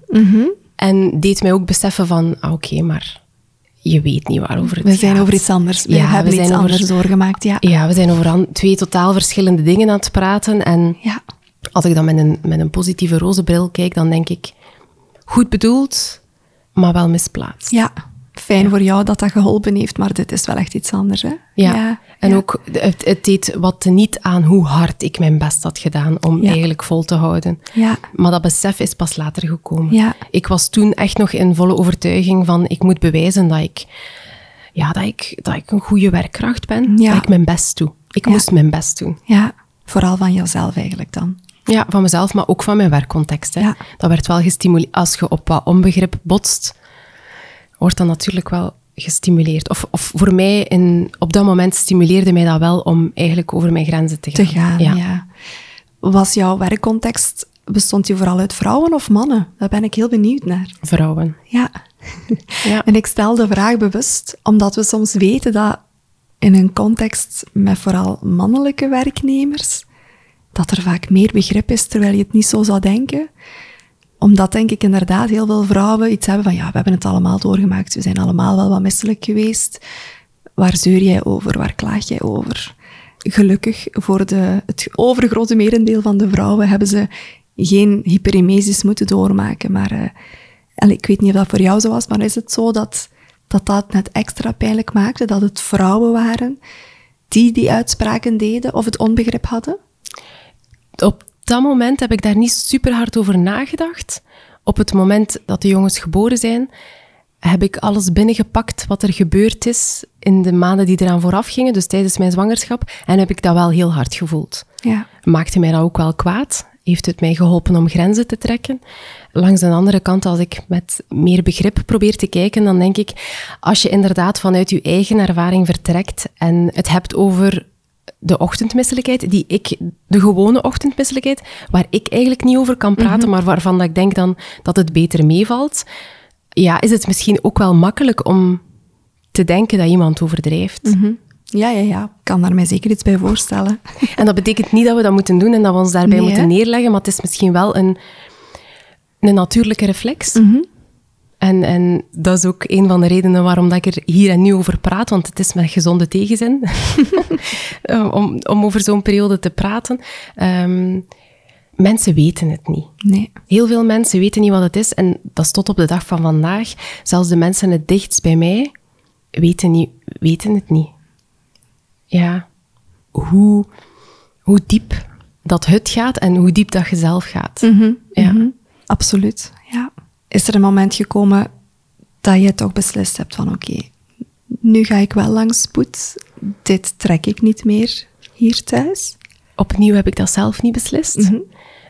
[SPEAKER 1] En deed mij ook beseffen van, ah, oké, maar je weet niet waarover het
[SPEAKER 2] We zijn
[SPEAKER 1] gaat.
[SPEAKER 2] over iets anders. We
[SPEAKER 1] Ja,
[SPEAKER 2] hebben
[SPEAKER 1] we
[SPEAKER 2] iets
[SPEAKER 1] zijn over-
[SPEAKER 2] anders doorgemaakt. Ja.
[SPEAKER 1] Ja, we zijn over twee totaal verschillende dingen aan het praten. En
[SPEAKER 2] ja.
[SPEAKER 1] als ik dan met een, met een positieve roze bril kijk, dan denk ik, goed bedoeld, maar wel misplaatst.
[SPEAKER 2] Ja, fijn voor jou dat dat geholpen heeft, maar dit is wel echt iets anders, hè?
[SPEAKER 1] Ja, en
[SPEAKER 2] ja.
[SPEAKER 1] ook het, het deed wat niet aan hoe hard ik mijn best had gedaan om eigenlijk vol te houden.
[SPEAKER 2] Ja.
[SPEAKER 1] Maar dat besef is pas later gekomen.
[SPEAKER 2] Ja.
[SPEAKER 1] Ik was toen echt nog in volle overtuiging van ik moet bewijzen dat ik, ja, dat ik, dat ik een goede werkkracht ben.
[SPEAKER 2] Ja.
[SPEAKER 1] Dat ik mijn best doe. Ik moest mijn best doen.
[SPEAKER 2] Ja, vooral van jezelf eigenlijk dan.
[SPEAKER 1] Ja, van mezelf, maar ook van mijn werkcontext. Hè. Dat werd wel gestimuleerd. Als je op wat onbegrip botst, wordt dat natuurlijk wel gestimuleerd. Of, of voor mij, in, op dat moment stimuleerde mij dat wel om eigenlijk over mijn grenzen te gaan.
[SPEAKER 2] Te gaan, ja. Was jouw werkcontext, bestond die vooral uit vrouwen of mannen? Daar ben ik heel benieuwd naar.
[SPEAKER 1] Vrouwen.
[SPEAKER 2] Ja. (laughs)
[SPEAKER 1] Ja.
[SPEAKER 2] En ik stel de vraag bewust, omdat we soms weten dat in een context met vooral mannelijke werknemers, dat er vaak meer begrip is, terwijl je het niet zo zou denken. Omdat, denk ik, inderdaad heel veel vrouwen iets hebben van, ja, we hebben het allemaal doorgemaakt, we zijn allemaal wel wat misselijk geweest. Waar zeur jij over? Waar klaag jij over? Gelukkig voor de, het overgrote merendeel van de vrouwen hebben ze geen hyperemesis moeten doormaken, maar... Allee, ik weet niet of dat voor jou zo was, maar is het zo dat, dat dat net extra pijnlijk maakte? Dat het vrouwen waren die die uitspraken deden of het onbegrip hadden?
[SPEAKER 1] Op dat moment heb ik daar niet super hard over nagedacht. Op het moment dat de jongens geboren zijn, heb ik alles binnengepakt wat er gebeurd is in de maanden die eraan vooraf gingen, dus tijdens mijn zwangerschap, en heb ik dat wel heel hard gevoeld.
[SPEAKER 2] Ja.
[SPEAKER 1] Maakte mij dat ook wel kwaad? Heeft het mij geholpen om grenzen te trekken? Langs de andere kant, als ik met meer begrip probeer te kijken, dan denk ik, als je inderdaad vanuit je eigen ervaring vertrekt en het hebt over de ochtendmisselijkheid, die ik, de gewone ochtendmisselijkheid, waar ik eigenlijk niet over kan praten, maar waarvan dat ik denk dan dat het beter meevalt, ja, is het misschien ook wel makkelijk om te denken dat iemand overdrijft.
[SPEAKER 2] Ja, ja, ja. Ik kan daar mij zeker iets bij voorstellen. (laughs)
[SPEAKER 1] En dat betekent niet dat we dat moeten doen en dat we ons daarbij
[SPEAKER 2] Nee,
[SPEAKER 1] moeten
[SPEAKER 2] hè?
[SPEAKER 1] neerleggen, maar het is misschien wel een, een natuurlijke reflex.
[SPEAKER 2] Mhm.
[SPEAKER 1] En, en dat is ook een van de redenen waarom dat ik er hier en nu over praat, want het is met gezonde tegenzin (laughs) om, om over zo'n periode te praten. Ehm, mensen weten het niet.
[SPEAKER 2] Nee.
[SPEAKER 1] Heel veel mensen weten niet wat het is en dat is tot op de dag van vandaag. Zelfs de mensen het dichtst bij mij weten, niet, weten het niet. Ja, hoe, hoe diep dat het gaat en hoe diep dat je zelf gaat. ja.
[SPEAKER 2] Mhm. Absoluut, ja. Is er een moment gekomen dat je toch beslist hebt van oké, nu ga ik wel langs spoed, dit trek ik niet meer hier thuis?
[SPEAKER 1] Opnieuw heb ik dat zelf niet beslist.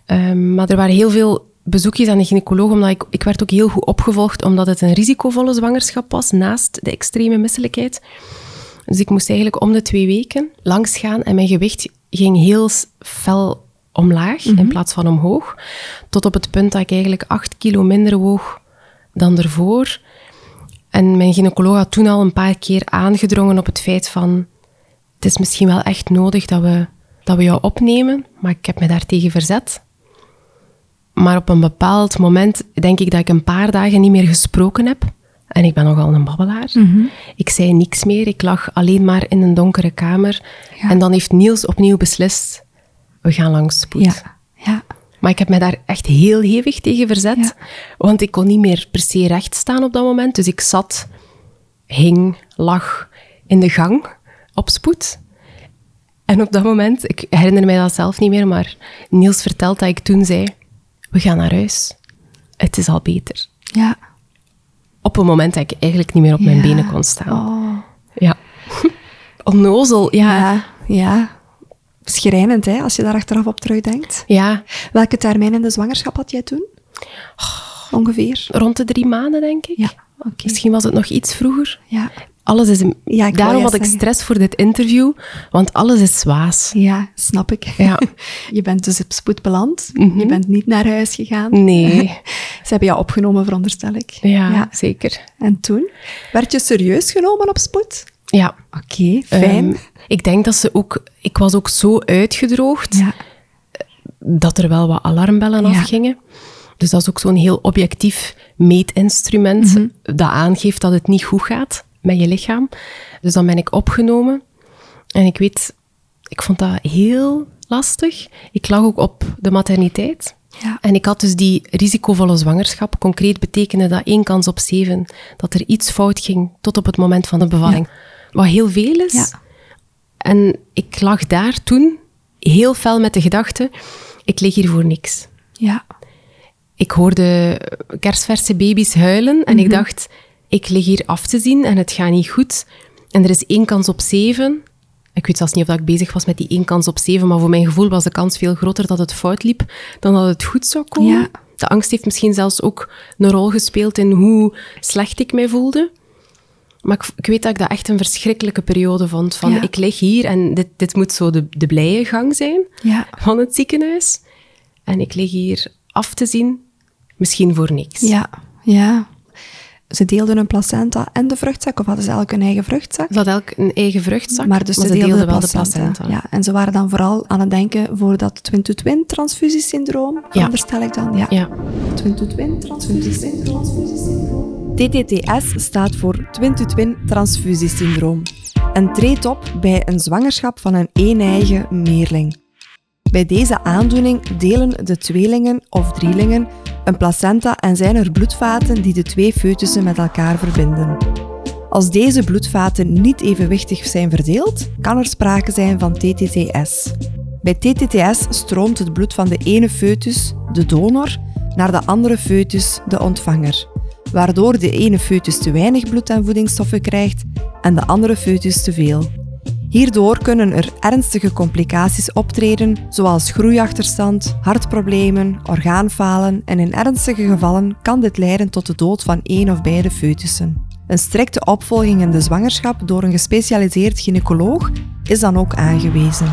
[SPEAKER 1] Ehm, maar er waren heel veel bezoekjes aan de gynaecoloog, omdat ik, ik werd ook heel goed opgevolgd, omdat het een risicovolle zwangerschap was, naast de extreme misselijkheid. Dus ik moest eigenlijk om de twee weken langs gaan en mijn gewicht ging heel fel omlaag in plaats van omhoog. Tot op het punt dat ik eigenlijk acht kilo minder woog dan ervoor. En mijn gynaecoloog had toen al een paar keer aangedrongen op het feit van het is misschien wel echt nodig dat we dat we jou opnemen, maar ik heb me daartegen verzet. Maar op een bepaald moment denk ik dat ik een paar dagen niet meer gesproken heb. En ik ben nogal een babbelaar. Ik zei niks meer. Ik lag alleen maar in een donkere kamer.
[SPEAKER 2] Ja.
[SPEAKER 1] En dan heeft Niels opnieuw beslist, we gaan langs spoed.
[SPEAKER 2] Ja. Ja.
[SPEAKER 1] Maar ik heb me daar echt heel hevig tegen verzet.
[SPEAKER 2] Ja.
[SPEAKER 1] Want ik kon niet meer per se recht staan op dat moment. Dus ik zat, hing, lag in de gang op spoed. En op dat moment, ik herinner mij dat zelf niet meer, maar Niels vertelt dat ik toen zei, we gaan naar huis. Het is al beter.
[SPEAKER 2] Ja.
[SPEAKER 1] Op een moment dat ik eigenlijk niet meer op mijn
[SPEAKER 2] Ja.
[SPEAKER 1] benen kon staan.
[SPEAKER 2] Oh.
[SPEAKER 1] Ja. (laughs) Onnozel, ja.
[SPEAKER 2] Ja. Ja. Schrijnend, hè, als je daar achteraf op terugdenkt.
[SPEAKER 1] Ja,
[SPEAKER 2] Welke termijn in de zwangerschap had jij toen? Ongeveer.
[SPEAKER 1] rond de drie maanden, denk ik.
[SPEAKER 2] Ja, oké.
[SPEAKER 1] Misschien was het nog iets vroeger.
[SPEAKER 2] Ja.
[SPEAKER 1] Alles is...
[SPEAKER 2] Ja,
[SPEAKER 1] Daarom had ik
[SPEAKER 2] zeggen.
[SPEAKER 1] stress voor dit interview, want alles is zwaas.
[SPEAKER 2] Ja, snap ik.
[SPEAKER 1] Ja. (laughs)
[SPEAKER 2] Je bent dus op spoed beland.
[SPEAKER 1] Mhm.
[SPEAKER 2] Je bent niet naar huis gegaan.
[SPEAKER 1] Nee. (laughs)
[SPEAKER 2] Ze hebben jou opgenomen, veronderstel ik.
[SPEAKER 1] Ja, zeker.
[SPEAKER 2] En toen? Werd je serieus genomen op spoed?
[SPEAKER 1] Ja.
[SPEAKER 2] Oké, fijn.
[SPEAKER 1] Ehm, ik denk dat ze ook... Ik was ook zo uitgedroogd
[SPEAKER 2] ja.
[SPEAKER 1] dat er wel wat alarmbellen
[SPEAKER 2] Ja.
[SPEAKER 1] afgingen. Dus dat is ook zo'n heel objectief meetinstrument
[SPEAKER 2] Mhm.
[SPEAKER 1] dat aangeeft dat het niet goed gaat met je lichaam. Dus dan ben ik opgenomen. En ik weet, ik vond dat heel lastig. Ik lag ook op de materniteit.
[SPEAKER 2] Ja.
[SPEAKER 1] En ik had dus die risicovolle zwangerschap. Concreet betekende dat één kans op zeven dat er iets fout ging tot op het moment van de bevalling. Wat heel veel is.
[SPEAKER 2] Ja.
[SPEAKER 1] En ik lag daar toen heel fel met de gedachte, ik lig hier voor niks.
[SPEAKER 2] Ja.
[SPEAKER 1] Ik hoorde kerstverse baby's huilen en ik dacht, ik lig hier af te zien en het gaat niet goed. En er is één kans op zeven. Ik weet zelfs niet of dat ik bezig was met die één kans op zeven, maar voor mijn gevoel was de kans veel groter dat het fout liep dan dat het goed zou komen.
[SPEAKER 2] Ja.
[SPEAKER 1] De angst heeft misschien zelfs ook een rol gespeeld in hoe slecht ik mij voelde. Maar ik, ik weet dat ik dat echt een verschrikkelijke periode vond. Van,
[SPEAKER 2] Ja.
[SPEAKER 1] ik lig hier en dit, dit moet zo de, de blije gang zijn
[SPEAKER 2] Ja.
[SPEAKER 1] van het ziekenhuis. En ik lig hier af te zien, misschien voor niks.
[SPEAKER 2] Ja. Ja. Ze deelden een placenta en de vruchtzak, of hadden ze elk een eigen vruchtzak?
[SPEAKER 1] Ze had elk een eigen vruchtzak,
[SPEAKER 2] Maar dus ze,
[SPEAKER 1] ze
[SPEAKER 2] deelden,
[SPEAKER 1] deelden
[SPEAKER 2] de
[SPEAKER 1] wel de
[SPEAKER 2] placenta. Ja, en ze waren dan vooral aan het denken voor dat twin-to-twin transfusiesyndroom, veronderstel ik dan. Ja.
[SPEAKER 1] Ja.
[SPEAKER 2] Twin-to-twin transfusiesyndroom. TTTS staat voor twin-to-twin transfusiesyndroom en treedt op bij een zwangerschap van een een-eigen meerling. Bij deze aandoening delen de tweelingen of drielingen een placenta en zijn er bloedvaten die de twee foetussen met elkaar verbinden. Als deze bloedvaten niet evenwichtig zijn verdeeld, kan er sprake zijn van TTTS. Bij TTTS stroomt het bloed van de ene foetus, de donor, naar de andere foetus, de ontvanger, waardoor de ene foetus te weinig bloed en voedingsstoffen krijgt en de andere foetus te veel. Hierdoor kunnen er ernstige complicaties optreden, zoals groeiachterstand, hartproblemen, orgaanfalen en in ernstige gevallen kan dit leiden tot de dood van één of beide foetussen. Een strikte opvolging in de zwangerschap door een gespecialiseerd gynaecoloog is dan ook aangewezen.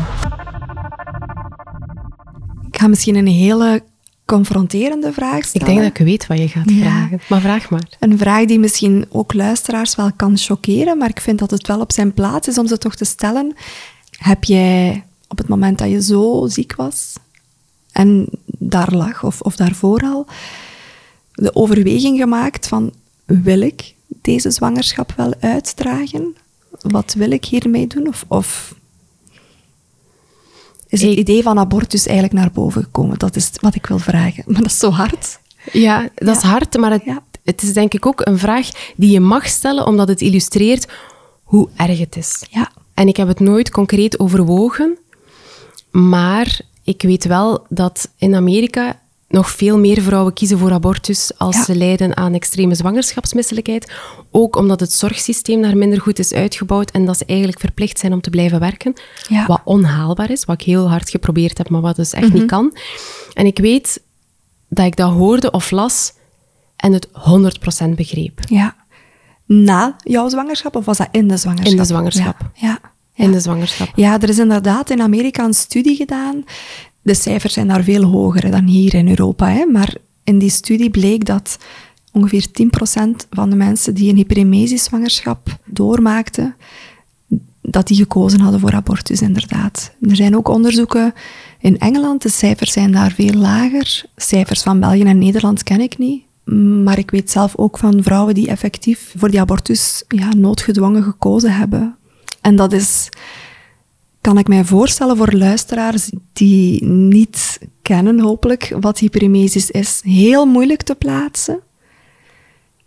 [SPEAKER 2] Ik ga misschien een hele confronterende vraag
[SPEAKER 1] Ik
[SPEAKER 2] stellen.
[SPEAKER 1] denk dat ik weet wat je gaat
[SPEAKER 2] Ja.
[SPEAKER 1] vragen. Maar vraag maar.
[SPEAKER 2] Een vraag die misschien ook luisteraars wel kan choqueren, maar ik vind dat het wel op zijn plaats is om ze toch te stellen. Heb jij op het moment dat je zo ziek was en daar lag, of, of daarvoor al, de overweging gemaakt van wil ik deze zwangerschap wel uitdragen? Wat wil ik hiermee doen? Of, of is het
[SPEAKER 1] Ik-
[SPEAKER 2] idee van abortus eigenlijk naar boven gekomen? Dat is wat ik wil vragen. (laughs) Maar dat is zo hard.
[SPEAKER 1] Ja, dat is hard, maar het,
[SPEAKER 2] Ja.
[SPEAKER 1] het is denk ik ook een vraag die je mag stellen, omdat het illustreert hoe erg het is.
[SPEAKER 2] Ja.
[SPEAKER 1] En ik heb het nooit concreet overwogen, maar ik weet wel dat in Amerika nog veel meer vrouwen kiezen voor abortus als
[SPEAKER 2] Ja.
[SPEAKER 1] ze lijden aan extreme zwangerschapsmisselijkheid. Ook omdat het zorgsysteem daar minder goed is uitgebouwd en dat ze eigenlijk verplicht zijn om te blijven werken.
[SPEAKER 2] Ja.
[SPEAKER 1] Wat onhaalbaar is, wat ik heel hard geprobeerd heb, maar wat dus echt niet kan. En ik weet dat ik dat hoorde of las en het 100% begreep.
[SPEAKER 2] Ja. Na jouw zwangerschap of was dat in de zwangerschap?
[SPEAKER 1] In de zwangerschap.
[SPEAKER 2] Ja. ja. ja.
[SPEAKER 1] In de zwangerschap.
[SPEAKER 2] Ja, er is inderdaad in Amerika een studie gedaan. De cijfers zijn daar veel hoger dan hier in Europa. Hè? Maar in die studie bleek dat ongeveer 10% van de mensen die een hyperemesis-zwangerschap doormaakten, dat die gekozen hadden voor abortus, inderdaad. Er zijn ook onderzoeken in Engeland, de cijfers zijn daar veel lager. Cijfers van België en Nederland ken ik niet. Maar ik weet zelf ook van vrouwen die effectief voor die abortus ja, noodgedwongen gekozen hebben. En dat is, kan ik mij voorstellen voor luisteraars die niet kennen, hopelijk, wat hyperemesis is, heel moeilijk te plaatsen.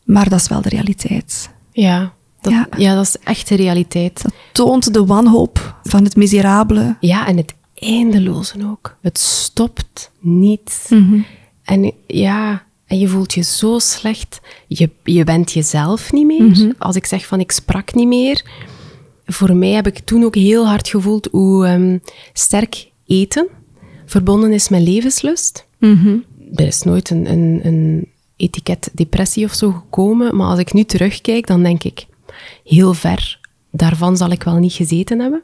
[SPEAKER 2] Maar dat is wel de realiteit.
[SPEAKER 1] Ja, dat, ja. ja. dat is echt de realiteit.
[SPEAKER 2] Dat toont de wanhoop van het miserabele.
[SPEAKER 1] Ja, en het eindeloze ook. Het stopt niet. Mhm. En ja, en je voelt je zo slecht. Je, je bent jezelf niet meer. Mhm. Als ik zeg van ik sprak niet meer. Voor mij heb ik toen ook heel hard gevoeld hoe um, sterk eten verbonden is met levenslust. Mm Er is nooit een, een, een etiket depressie of zo gekomen. Maar als ik nu terugkijk, dan denk ik heel ver. Daarvan zal ik wel niet gezeten hebben.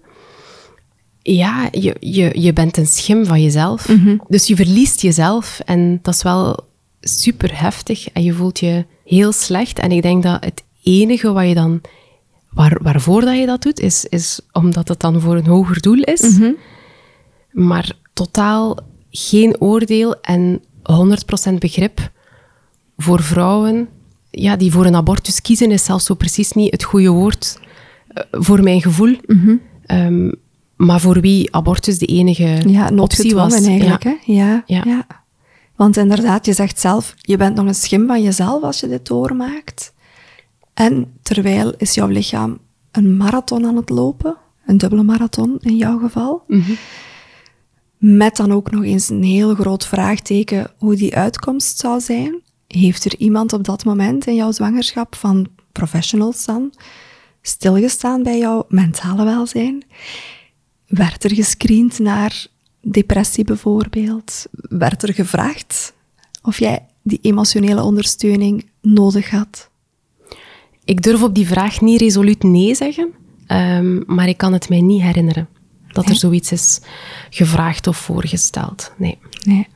[SPEAKER 1] Ja, je, je, je bent een schim van jezelf. Mhm. Dus je verliest jezelf. En dat is wel super heftig. En je voelt je heel slecht. En ik denk dat het enige wat je dan... Waar, waarvoor dat je dat doet, is, is omdat het dan voor een hoger doel is. Mhm. Maar totaal geen oordeel en 100% begrip voor vrouwen ja, die voor een abortus kiezen, is zelfs zo precies niet het goede woord eh, voor mijn gevoel. Mhm. Ehm, maar voor wie abortus de enige ja, optie was.
[SPEAKER 2] eigenlijk, ja. hè? Ja, ja. ja. Want inderdaad, je zegt zelf, je bent nog een schim van jezelf als je dit doormaakt. En terwijl is jouw lichaam een marathon aan het lopen, een dubbele marathon in jouw geval. Mhm. Met dan ook nog eens een heel groot vraagteken hoe die uitkomst zou zijn. Heeft er iemand op dat moment in jouw zwangerschap van professionals dan stilgestaan bij jouw mentale welzijn? Werd er gescreend naar depressie bijvoorbeeld? Werd er gevraagd of jij die emotionele ondersteuning nodig had?
[SPEAKER 1] Ik durf op die vraag niet resoluut nee zeggen, um, maar ik kan het mij niet herinneren dat er zoiets is gevraagd of voorgesteld. Nee.
[SPEAKER 2] nee.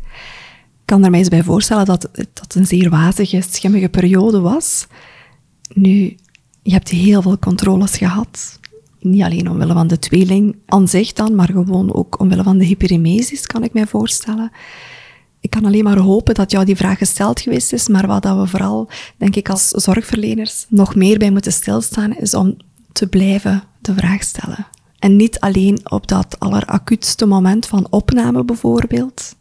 [SPEAKER 2] Ik kan er mij eens bij voorstellen dat dat een zeer wazige, schimmige periode was. Nu, je hebt heel veel controles gehad. Niet alleen omwille van de tweeling aan zich dan, maar gewoon ook omwille van de hyperemesis, kan ik mij voorstellen. Ik kan alleen maar hopen dat jou die vraag gesteld geweest is, maar wat dat we vooral, denk ik, als zorgverleners nog meer bij moeten stilstaan, is om te blijven de vraag stellen. En niet alleen op dat alleracuutste moment van opname bijvoorbeeld,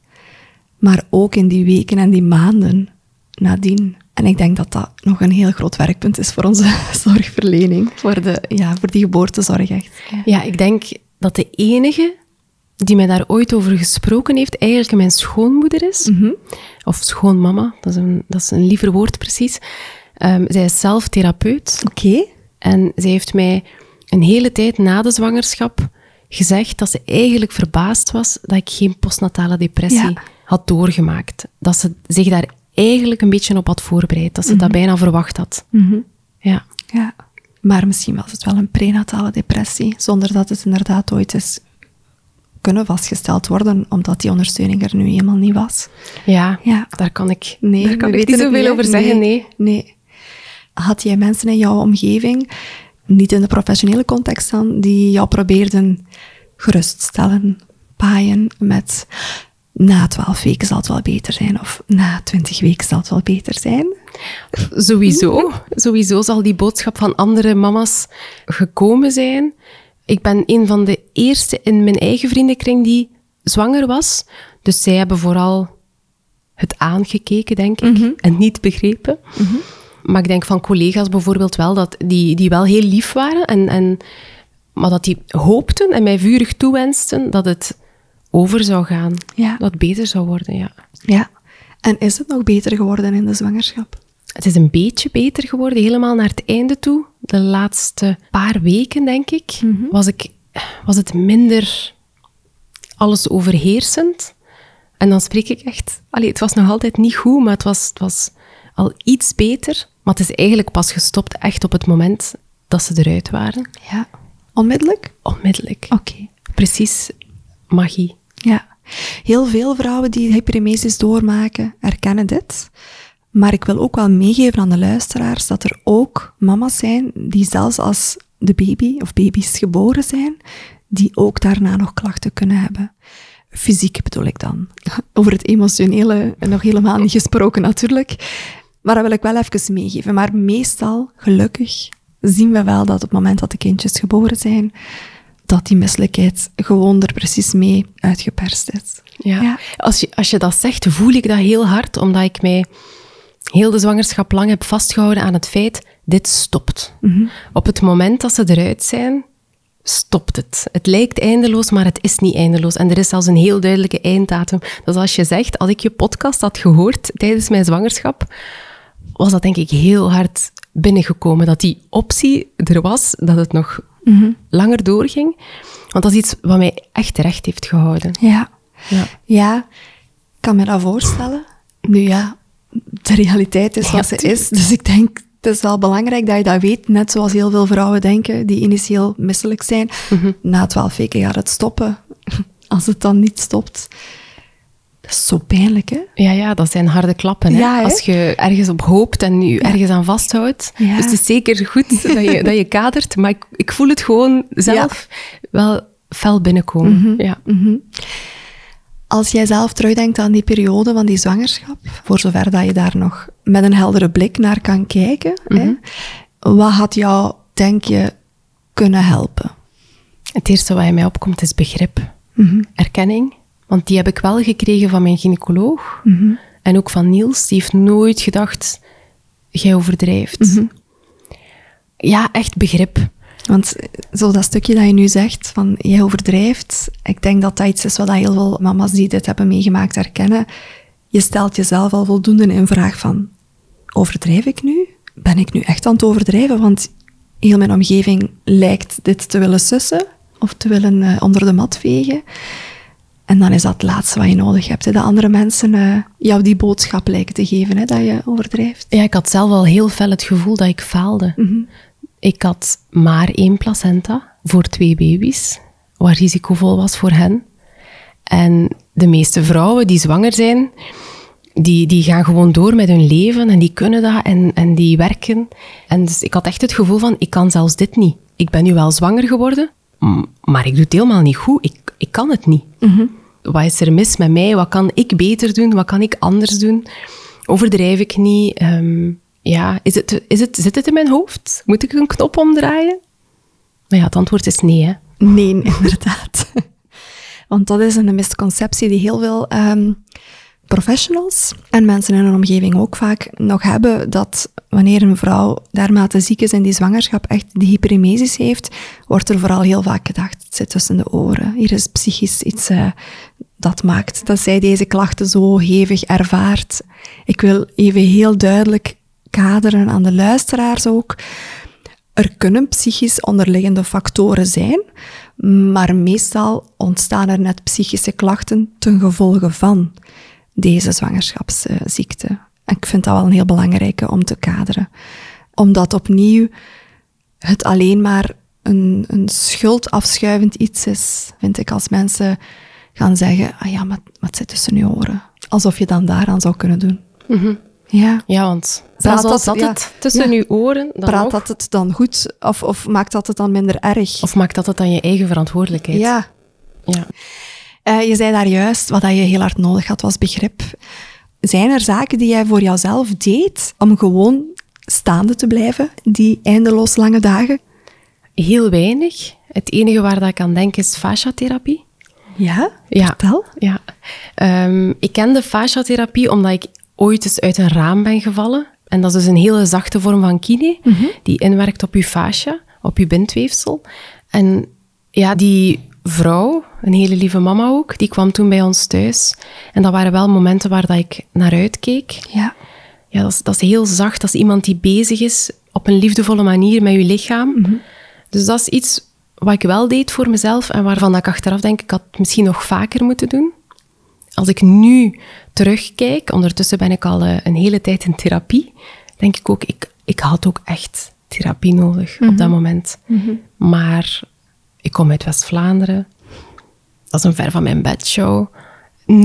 [SPEAKER 2] maar ook in die weken en die maanden nadien. En ik denk dat dat nog een heel groot werkpunt is voor onze (laughs) zorgverlening, voor, de, ja, voor die geboortezorg echt.
[SPEAKER 1] Ja. ik denk dat de enige die mij daar ooit over gesproken heeft, eigenlijk mijn schoonmoeder is. Mhm. Of schoonmama, dat is een, dat is een liever woord precies. Um, zij is zelf therapeut.
[SPEAKER 2] Oké.
[SPEAKER 1] En zij heeft mij een hele tijd na de zwangerschap gezegd dat ze eigenlijk verbaasd was dat ik geen postnatale depressie had doorgemaakt. Dat ze zich daar eigenlijk een beetje op had voorbereid. Dat ze dat mhm. bijna verwacht had. Mhm. Ja.
[SPEAKER 2] ja. Maar misschien was het wel een prenatale depressie, zonder dat het inderdaad ooit is kunnen vastgesteld worden, omdat die ondersteuning er nu helemaal niet was.
[SPEAKER 1] Ja, ja. daar kan ik, nee, daar kan ik niet zoveel over zeggen. Nee,
[SPEAKER 2] nee. Had jij mensen in jouw omgeving, niet in de professionele context dan, die jou probeerden geruststellen, paaien met na twaalf weken zal het wel beter zijn, of na twintig weken zal het wel beter zijn.
[SPEAKER 1] Sowieso. Sowieso zal die boodschap van andere mama's gekomen zijn. Ik ben een van de eerste in mijn eigen vriendenkring die zwanger was. Dus zij hebben vooral het aangekeken, denk ik, mhm. en niet begrepen. Mhm. Maar ik denk van collega's bijvoorbeeld wel, dat die, die wel heel lief waren, en, en, maar dat die hoopten en mij vurig toewensten dat het over zou gaan. Ja. Dat het beter zou worden, ja.
[SPEAKER 2] Ja. En is het nog beter geworden in de zwangerschap?
[SPEAKER 1] Het is een beetje beter geworden, helemaal naar het einde toe. De laatste paar weken, denk ik, mhm. was, ik, was het minder alles overheersend. En dan spreek ik echt... Allee, het was nog altijd niet goed, maar het was, het was al iets beter. Maar het is eigenlijk pas gestopt echt op het moment dat ze eruit waren.
[SPEAKER 2] Ja. Onmiddellijk?
[SPEAKER 1] Onmiddellijk.
[SPEAKER 2] Oké.
[SPEAKER 1] Precies magie.
[SPEAKER 2] Ja. Heel veel vrouwen die hyperemesis doormaken, erkennen dit. Maar ik wil ook wel meegeven aan de luisteraars dat er ook mama's zijn die zelfs als de baby of baby's geboren zijn, die ook daarna nog klachten kunnen hebben. Fysiek bedoel ik dan. (laughs) Over het emotionele nog helemaal niet gesproken natuurlijk. Maar dat wil ik wel even meegeven. Maar meestal, gelukkig, zien we wel dat op het moment dat de kindjes geboren zijn, dat die misselijkheid gewoon er precies mee uitgeperst is.
[SPEAKER 1] Ja. ja. Als, je, als je dat zegt, voel ik dat heel hard, omdat ik mij heel de zwangerschap lang heb vastgehouden aan het feit, dit stopt.
[SPEAKER 2] Mhm.
[SPEAKER 1] Op het moment dat ze eruit zijn, stopt het. Het lijkt eindeloos, maar het is niet eindeloos. En er is zelfs een heel duidelijke einddatum. Dus als je zegt, als ik je podcast had gehoord tijdens mijn zwangerschap, was dat denk ik heel hard binnengekomen. Dat die optie er was, dat het nog
[SPEAKER 2] Mhm.
[SPEAKER 1] langer doorging. Want dat is iets wat mij echt terecht heeft gehouden.
[SPEAKER 2] Ja.
[SPEAKER 1] Ja.
[SPEAKER 2] Ja, ik kan me dat voorstellen. Nu ja, de realiteit is
[SPEAKER 1] Ja,
[SPEAKER 2] wat ze is. Dus ik denk, het is wel belangrijk dat je dat weet. Net zoals heel veel vrouwen denken, die initieel misselijk zijn.
[SPEAKER 1] Mhm.
[SPEAKER 2] Na twaalf weken gaat het stoppen. (laughs) Als het dan niet stopt. Dat is zo pijnlijk, hè?
[SPEAKER 1] Ja, ja, dat zijn harde klappen. Hè?
[SPEAKER 2] Ja, hè?
[SPEAKER 1] Als je ergens op hoopt en je ergens aan vasthoudt.
[SPEAKER 2] Ja.
[SPEAKER 1] Dus het is zeker goed (laughs) dat je, dat je kadert. Maar ik, ik voel het gewoon zelf wel fel binnenkomen.
[SPEAKER 2] Mhm.
[SPEAKER 1] Ja.
[SPEAKER 2] Als jij zelf terugdenkt aan die periode van die zwangerschap, voor zover dat je daar nog met een heldere blik naar kan kijken, hè, wat had jou, denk je, kunnen helpen?
[SPEAKER 1] Het eerste wat in mij opkomt is begrip. Erkenning. Want die heb ik wel gekregen van mijn gynaecoloog. En ook van Niels. Die heeft nooit gedacht, jij overdrijft. Ja, echt begrip.
[SPEAKER 2] Want zo dat stukje dat je nu zegt, van jij overdrijft, ik denk dat dat iets is wat heel veel mama's die dit hebben meegemaakt herkennen. Je stelt jezelf al voldoende in vraag van, overdrijf ik nu? Ben ik nu echt aan het overdrijven? Want heel mijn omgeving lijkt dit te willen sussen of te willen eh, onder de mat vegen. En dan is dat het laatste wat je nodig hebt. Hè? Dat andere mensen eh, jou die boodschap lijken te geven, hè? dat je overdrijft.
[SPEAKER 1] Ja, ik had zelf al heel fel het gevoel dat ik faalde. Ik had maar één placenta voor twee baby's, wat risicovol was voor hen. En de meeste vrouwen die zwanger zijn, die, die gaan gewoon door met hun leven en die kunnen dat en, en die werken. En dus ik had echt het gevoel van, ik kan zelfs dit niet. Ik ben nu wel zwanger geworden, maar ik doe het helemaal niet goed. Ik, ik kan het niet. Wat is er mis met mij? Wat kan ik beter doen? Wat kan ik anders doen? Overdrijf ik niet? Ehm, ja, is het, is het, zit het in mijn hoofd? Moet ik een knop omdraaien? Maar ja, het antwoord is nee. Hè?
[SPEAKER 2] Nee, (laughs) inderdaad. Want dat is een misconceptie die heel veel ehm, professionals en mensen in hun omgeving ook vaak nog hebben, dat wanneer een vrouw dermate ziek is in die zwangerschap, echt die hyperemesis heeft, wordt er vooral heel vaak gedacht, het zit tussen de oren. Hier is psychisch iets eh, dat maakt dat zij deze klachten zo hevig ervaart. Ik wil even heel duidelijk kaderen aan de luisteraars ook. Er kunnen psychisch onderliggende factoren zijn, maar meestal ontstaan er net psychische klachten ten gevolge van deze zwangerschapsziekte. En ik vind dat wel een heel belangrijke om te kaderen. Omdat opnieuw het alleen maar een, een schuldafschuivend iets is, vind ik, als mensen gaan zeggen, ah ja, maar wat zit tussen je oren? Alsof je dan daaraan zou kunnen doen. Ja.
[SPEAKER 1] Ja, want
[SPEAKER 2] Praat dat-
[SPEAKER 1] dat
[SPEAKER 2] ja.
[SPEAKER 1] het tussen
[SPEAKER 2] Ja.
[SPEAKER 1] uw oren... Dan
[SPEAKER 2] Praat
[SPEAKER 1] nog,
[SPEAKER 2] dat het dan goed of, of maakt dat het dan minder erg?
[SPEAKER 1] Of maakt dat het dan je eigen verantwoordelijkheid?
[SPEAKER 2] ja.
[SPEAKER 1] ja.
[SPEAKER 2] Eh, je zei daar juist, wat dat je heel hard nodig had, was begrip. Zijn er zaken die jij voor jouzelf deed om gewoon staande te blijven, die eindeloos lange dagen?
[SPEAKER 1] Heel weinig. Het enige waar dat ik aan denk is fasciatherapie.
[SPEAKER 2] Ja?
[SPEAKER 1] Ja.
[SPEAKER 2] Vertel.
[SPEAKER 1] Ja. Ehm, ik kende fasciatherapie omdat ik ooit eens uit een raam ben gevallen. En dat is dus een hele zachte vorm van kine, die inwerkt op je fascia, op je bindweefsel. En ja, die vrouw, een hele lieve mama ook, die kwam toen bij ons thuis. En dat waren wel momenten waar dat ik naar uitkeek.
[SPEAKER 2] Ja.
[SPEAKER 1] Ja, dat is, dat is heel zacht. Dat is iemand die bezig is op een liefdevolle manier met je lichaam. Dus dat is iets wat ik wel deed voor mezelf en waarvan ik achteraf denk, ik had het misschien nog vaker moeten doen. Als ik nu terugkijk, ondertussen ben ik al eh, een hele tijd in therapie, denk ik ook, ik, ik had ook echt therapie nodig op dat moment. Maar ik kom uit West-Vlaanderen. Dat is een ver van mijn bedshow.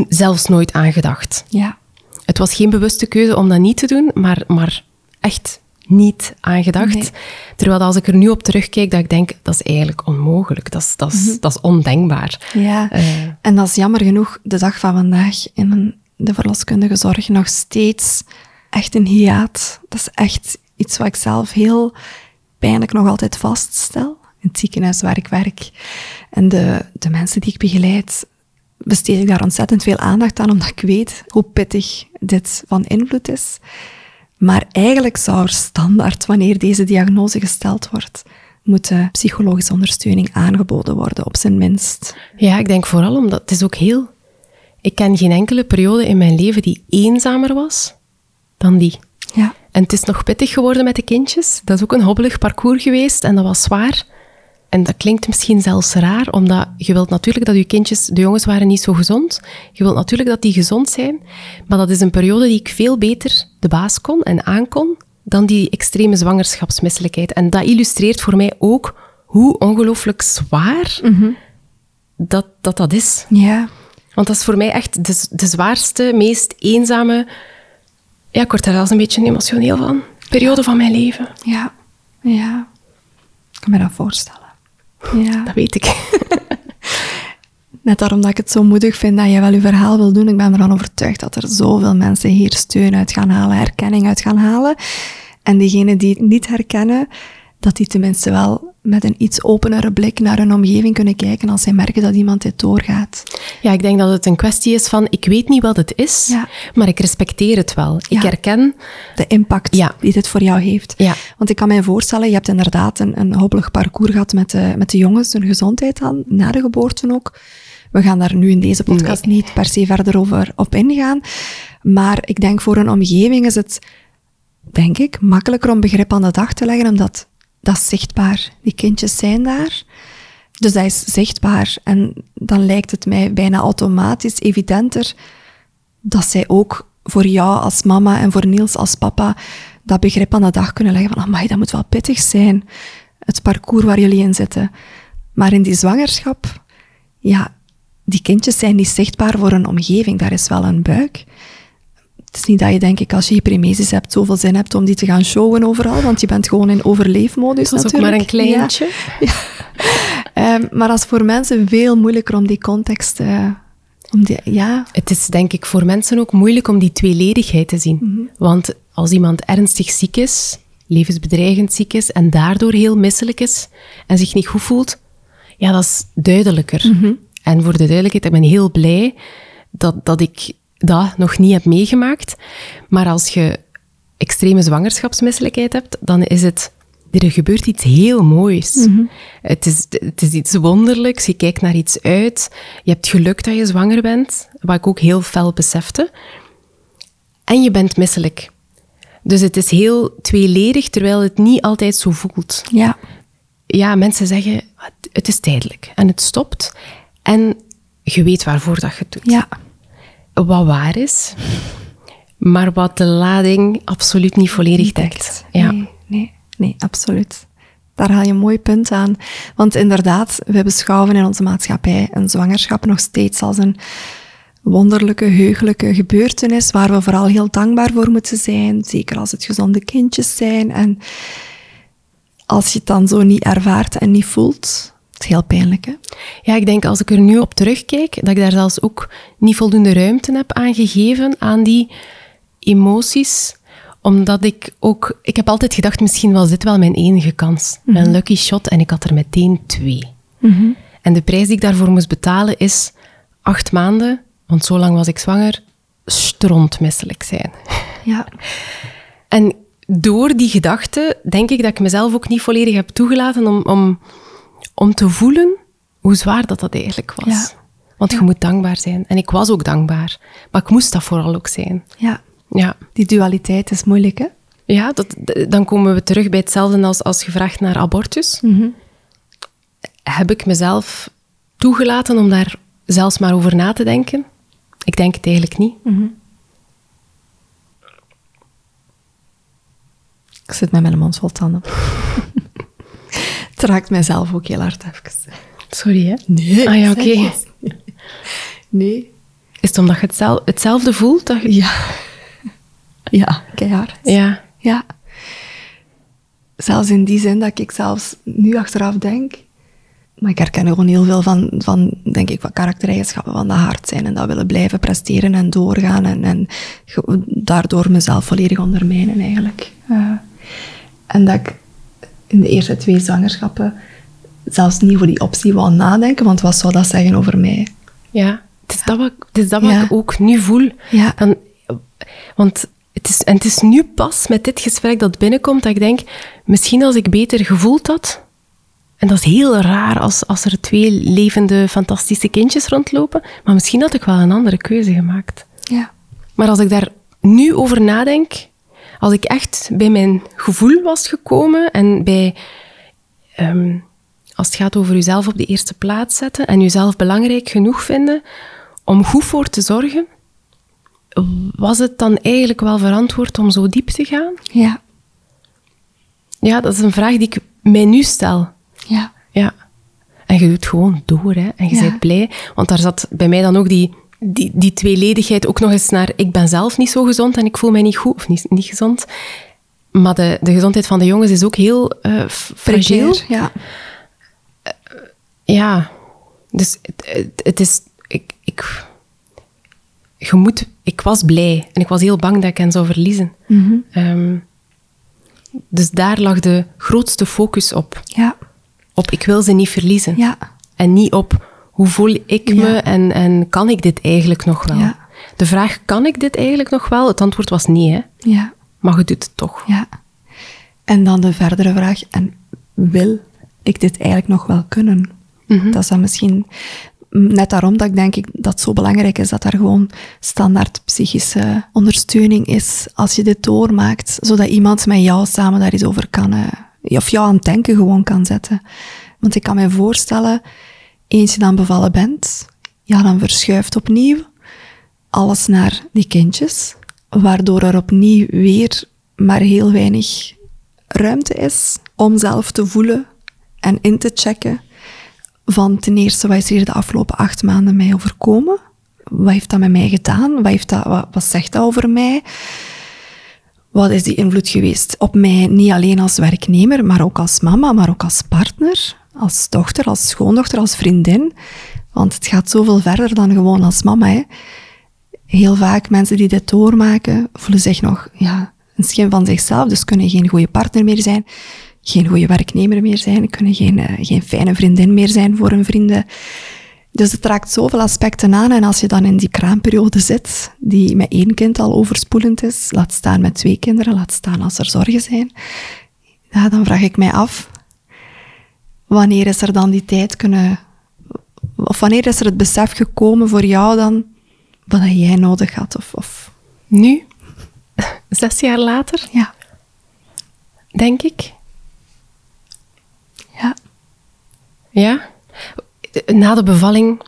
[SPEAKER 1] Zelfs nooit aangedacht.
[SPEAKER 2] Ja.
[SPEAKER 1] Het was geen bewuste keuze om dat niet te doen, maar, maar echt niet aan gedacht. Terwijl als ik er nu op terugkijk, dat ik denk, dat is eigenlijk onmogelijk. Dat is, dat is, dat is ondenkbaar.
[SPEAKER 2] Ja,
[SPEAKER 1] Eh,
[SPEAKER 2] en dat is jammer genoeg de dag van vandaag in de verloskundige zorg nog steeds echt een hiaat. Dat is echt iets wat ik zelf heel pijnlijk nog altijd vaststel. In het ziekenhuis waar ik werk. En de, de mensen die ik begeleid, besteed ik daar ontzettend veel aandacht aan, omdat ik weet hoe pittig dit van invloed is. Maar eigenlijk zou er standaard, wanneer deze diagnose gesteld wordt, moeten psychologische ondersteuning aangeboden worden, op zijn minst.
[SPEAKER 1] Ja, ik denk vooral omdat het is ook heel... Ik ken geen enkele periode in mijn leven die eenzamer was dan die.
[SPEAKER 2] Ja.
[SPEAKER 1] En het is nog pittig geworden met de kindjes. Dat is ook een hobbelig parcours geweest en dat was zwaar. En dat klinkt misschien zelfs raar, omdat je wilt natuurlijk dat je kindjes, de jongens waren niet zo gezond. Je wilt natuurlijk dat die gezond zijn. Maar dat is een periode die ik veel beter de baas kon en aankon dan die extreme zwangerschapsmisselijkheid. En dat illustreert voor mij ook hoe ongelooflijk zwaar dat, dat dat is.
[SPEAKER 2] Ja.
[SPEAKER 1] Want dat is voor mij echt de, de zwaarste, meest eenzame... Ja, ik word daar zelfs een beetje emotioneel van. Periode van mijn leven.
[SPEAKER 2] Ja. Ja. Ik kan me dat voorstellen. Ja.
[SPEAKER 1] Dat weet ik. (laughs)
[SPEAKER 2] Net daarom dat ik het zo moedig vind dat je wel je verhaal wil doen. Ik ben ervan overtuigd dat er zoveel mensen hier steun uit gaan halen, herkenning uit gaan halen. En diegenen die het niet herkennen, dat die tenminste wel met een iets openere blik naar hun omgeving kunnen kijken als zij merken dat iemand dit doorgaat.
[SPEAKER 1] Ja, ik denk dat het een kwestie is van, ik weet niet wat het is,
[SPEAKER 2] Ja.
[SPEAKER 1] maar ik respecteer het wel. Ik herken...
[SPEAKER 2] De impact
[SPEAKER 1] Ja.
[SPEAKER 2] die dit voor jou heeft. Want ik kan mij voorstellen, je hebt inderdaad een, een hobbelig parcours gehad met de, met de jongens, hun gezondheid dan, na de geboorte ook. We gaan daar nu in deze podcast niet per se verder over op ingaan. Maar ik denk voor een omgeving is het, denk ik, makkelijker om begrip aan de dag te leggen, omdat dat is zichtbaar. Die kindjes zijn daar. Dus dat is zichtbaar. En dan lijkt het mij bijna automatisch evidenter dat zij ook voor jou als mama en voor Niels als papa dat begrip aan de dag kunnen leggen van, amai, dat moet wel pittig zijn, het parcours waar jullie in zitten. Maar in die zwangerschap, ja, die kindjes zijn niet zichtbaar voor een omgeving, daar is wel een buik. Het is niet dat je, denk ik, als je hyperemesis hebt, zoveel zin hebt om die te gaan showen overal, want je bent gewoon in overleefmodus
[SPEAKER 1] Dat is ook
[SPEAKER 2] natuurlijk.
[SPEAKER 1] maar een kleintje.
[SPEAKER 2] Ja. (laughs) Ehm, maar dat is voor mensen veel moeilijker om die context... eh, om die, ja,
[SPEAKER 1] Het is denk ik voor mensen ook moeilijk om die tweeledigheid te zien. Want als iemand ernstig ziek is, levensbedreigend ziek is en daardoor heel misselijk is en zich niet goed voelt, ja, dat is duidelijker. En voor de duidelijkheid, ik ben heel blij dat, dat ik dat nog niet heb meegemaakt. Maar als je extreme zwangerschapsmisselijkheid hebt, dan is het... Er gebeurt iets heel moois. het, is, het is iets wonderlijks. Je kijkt naar iets uit. Je hebt geluk dat je zwanger bent, wat ik ook heel fel besefte. En je bent misselijk. Dus het is heel tweeledig, terwijl het niet altijd zo voelt.
[SPEAKER 2] ja,
[SPEAKER 1] Ja, mensen zeggen, het is tijdelijk. En het stopt. En je weet waarvoor dat je het doet
[SPEAKER 2] ja.
[SPEAKER 1] Wat waar is, maar wat de lading absoluut niet volledig dekt. Ja.
[SPEAKER 2] Nee, nee, nee, absoluut. Daar haal je een mooi punt aan. Want inderdaad, we beschouwen in onze maatschappij een zwangerschap nog steeds als een wonderlijke, heugelijke gebeurtenis waar we vooral heel dankbaar voor moeten zijn. Zeker als het gezonde kindjes zijn. En als je het dan zo niet ervaart en niet voelt, het is heel pijnlijk, hè?
[SPEAKER 1] ja, ik denk als ik er nu op terugkijk, dat ik daar zelfs ook niet voldoende ruimte heb aangegeven aan die emoties omdat ik ook... Ik heb altijd gedacht, misschien was dit wel mijn enige kans. Mijn lucky shot. En ik had er meteen twee. En de prijs die ik daarvoor moest betalen is acht maanden, want zo lang was ik zwanger, strontmisselijk zijn.
[SPEAKER 2] Ja.
[SPEAKER 1] En door die gedachte denk ik dat ik mezelf ook niet volledig heb toegelaten om, om, om te voelen hoe zwaar dat, dat eigenlijk was.
[SPEAKER 2] Ja.
[SPEAKER 1] Want je moet dankbaar zijn. En ik was ook dankbaar. Maar ik moest dat vooral ook zijn.
[SPEAKER 2] Ja.
[SPEAKER 1] Ja,
[SPEAKER 2] Die dualiteit is moeilijk, hè?
[SPEAKER 1] ja dat, dan komen we terug bij hetzelfde als als gevraagd naar abortus. Heb ik mezelf toegelaten om daar zelfs maar over na te denken? Ik denk het eigenlijk niet.
[SPEAKER 2] Ik zit met mijn mond vol tanden. (laughs) het raakt mijzelf ook heel hard even.
[SPEAKER 1] Sorry, hè?
[SPEAKER 2] Nee.
[SPEAKER 1] Ah ja, oké.
[SPEAKER 2] Nee.
[SPEAKER 1] Is het omdat je hetzel- hetzelfde voelt? Dat je...
[SPEAKER 2] Ja. Ja, keihard.
[SPEAKER 1] Ja.
[SPEAKER 2] Ja. Zelfs in die zin dat ik zelfs nu achteraf denk, maar ik herken gewoon heel veel van, van denk ik, wat karaktereigenschappen van de hart zijn en dat willen blijven presteren en doorgaan en, en daardoor mezelf volledig ondermijnen eigenlijk. Uh, en dat ik in de eerste twee zwangerschappen zelfs niet voor die optie wou nadenken, want wat zou dat zeggen over mij?
[SPEAKER 1] Ja, het is dat wat, het is dat wat ik ook nu voel.
[SPEAKER 2] Ja.
[SPEAKER 1] Dan, want het is, en het is nu pas met dit gesprek dat binnenkomt dat ik denk, misschien als ik beter gevoeld had, en dat is heel raar als, als er twee levende, fantastische kindjes rondlopen, maar misschien had ik wel een andere keuze gemaakt.
[SPEAKER 2] Ja.
[SPEAKER 1] Maar als ik daar nu over nadenk, als ik echt bij mijn gevoel was gekomen en bij, um, als het gaat over jezelf op de eerste plaats zetten en jezelf belangrijk genoeg vinden om goed voor te zorgen, was het dan eigenlijk wel verantwoord om zo diep te gaan?
[SPEAKER 2] Ja.
[SPEAKER 1] Ja, dat is een vraag die ik mij nu stel.
[SPEAKER 2] Ja.
[SPEAKER 1] Ja. En je doet gewoon door, hè. En je ja. bent blij. Want daar zat bij mij dan ook die, die, die tweeledigheid ook nog eens naar... Ik ben zelf niet zo gezond en ik voel mij niet goed. Of niet, niet gezond. Maar de, de gezondheid van de jongens is ook heel uh, fragiel.
[SPEAKER 2] Ja.
[SPEAKER 1] Uh, ja. Dus het, het, het is... Ik, ik, je moet, ik was blij en ik was heel bang dat ik hen zou verliezen.
[SPEAKER 2] Mm -hmm.
[SPEAKER 1] um, dus daar lag de grootste focus op.
[SPEAKER 2] Ja.
[SPEAKER 1] Op ik wil ze niet verliezen.
[SPEAKER 2] Ja.
[SPEAKER 1] En niet op hoe voel ik me ja. en, en kan ik dit eigenlijk nog wel?
[SPEAKER 2] Ja.
[SPEAKER 1] De vraag, kan ik dit eigenlijk nog wel? Het antwoord was nee, hè?
[SPEAKER 2] Ja.
[SPEAKER 1] Maar je doet het toch.
[SPEAKER 2] Ja. En dan de verdere vraag, en wil ik dit eigenlijk nog wel kunnen?
[SPEAKER 1] Mm -hmm.
[SPEAKER 2] Dat is dan misschien net daarom dat ik denk ik dat het zo belangrijk is dat er gewoon standaard psychische ondersteuning is als je dit doormaakt, zodat iemand met jou samen daar eens over kan, uh, of jou aan het denken gewoon kan zetten. Want ik kan me voorstellen, eens je dan bevallen bent, ja, dan verschuift opnieuw alles naar die kindjes, waardoor er opnieuw weer maar heel weinig ruimte is om zelf te voelen en in te checken van ten eerste, wat is hier de afgelopen acht maanden mij overkomen? Wat heeft dat met mij gedaan? Wat, heeft dat, wat, wat zegt dat over mij? Wat is die invloed geweest op mij, niet alleen als werknemer, maar ook als mama, maar ook als partner, als dochter, als schoondochter, als vriendin? Want het gaat zoveel verder dan gewoon als mama. Hè. Heel vaak mensen die dit doormaken, voelen zich nog ja, een schim van zichzelf, dus kunnen geen goede partner meer zijn geen goede werknemer meer zijn, kunnen geen, uh, geen fijne vriendin meer zijn voor hun vrienden. Dus het raakt zoveel aspecten aan. En als je dan in die kraamperiode zit, die met één kind al overspoelend is, laat staan met twee kinderen, laat staan als er zorgen zijn, dan vraag ik mij af, wanneer is er dan die tijd kunnen, of wanneer is er het besef gekomen voor jou dan, wat jij nodig had? Of, of...
[SPEAKER 1] Nu? (laughs) Zes jaar later?
[SPEAKER 2] Ja.
[SPEAKER 1] Denk ik.
[SPEAKER 2] Ja.
[SPEAKER 1] Ja? Na de bevalling,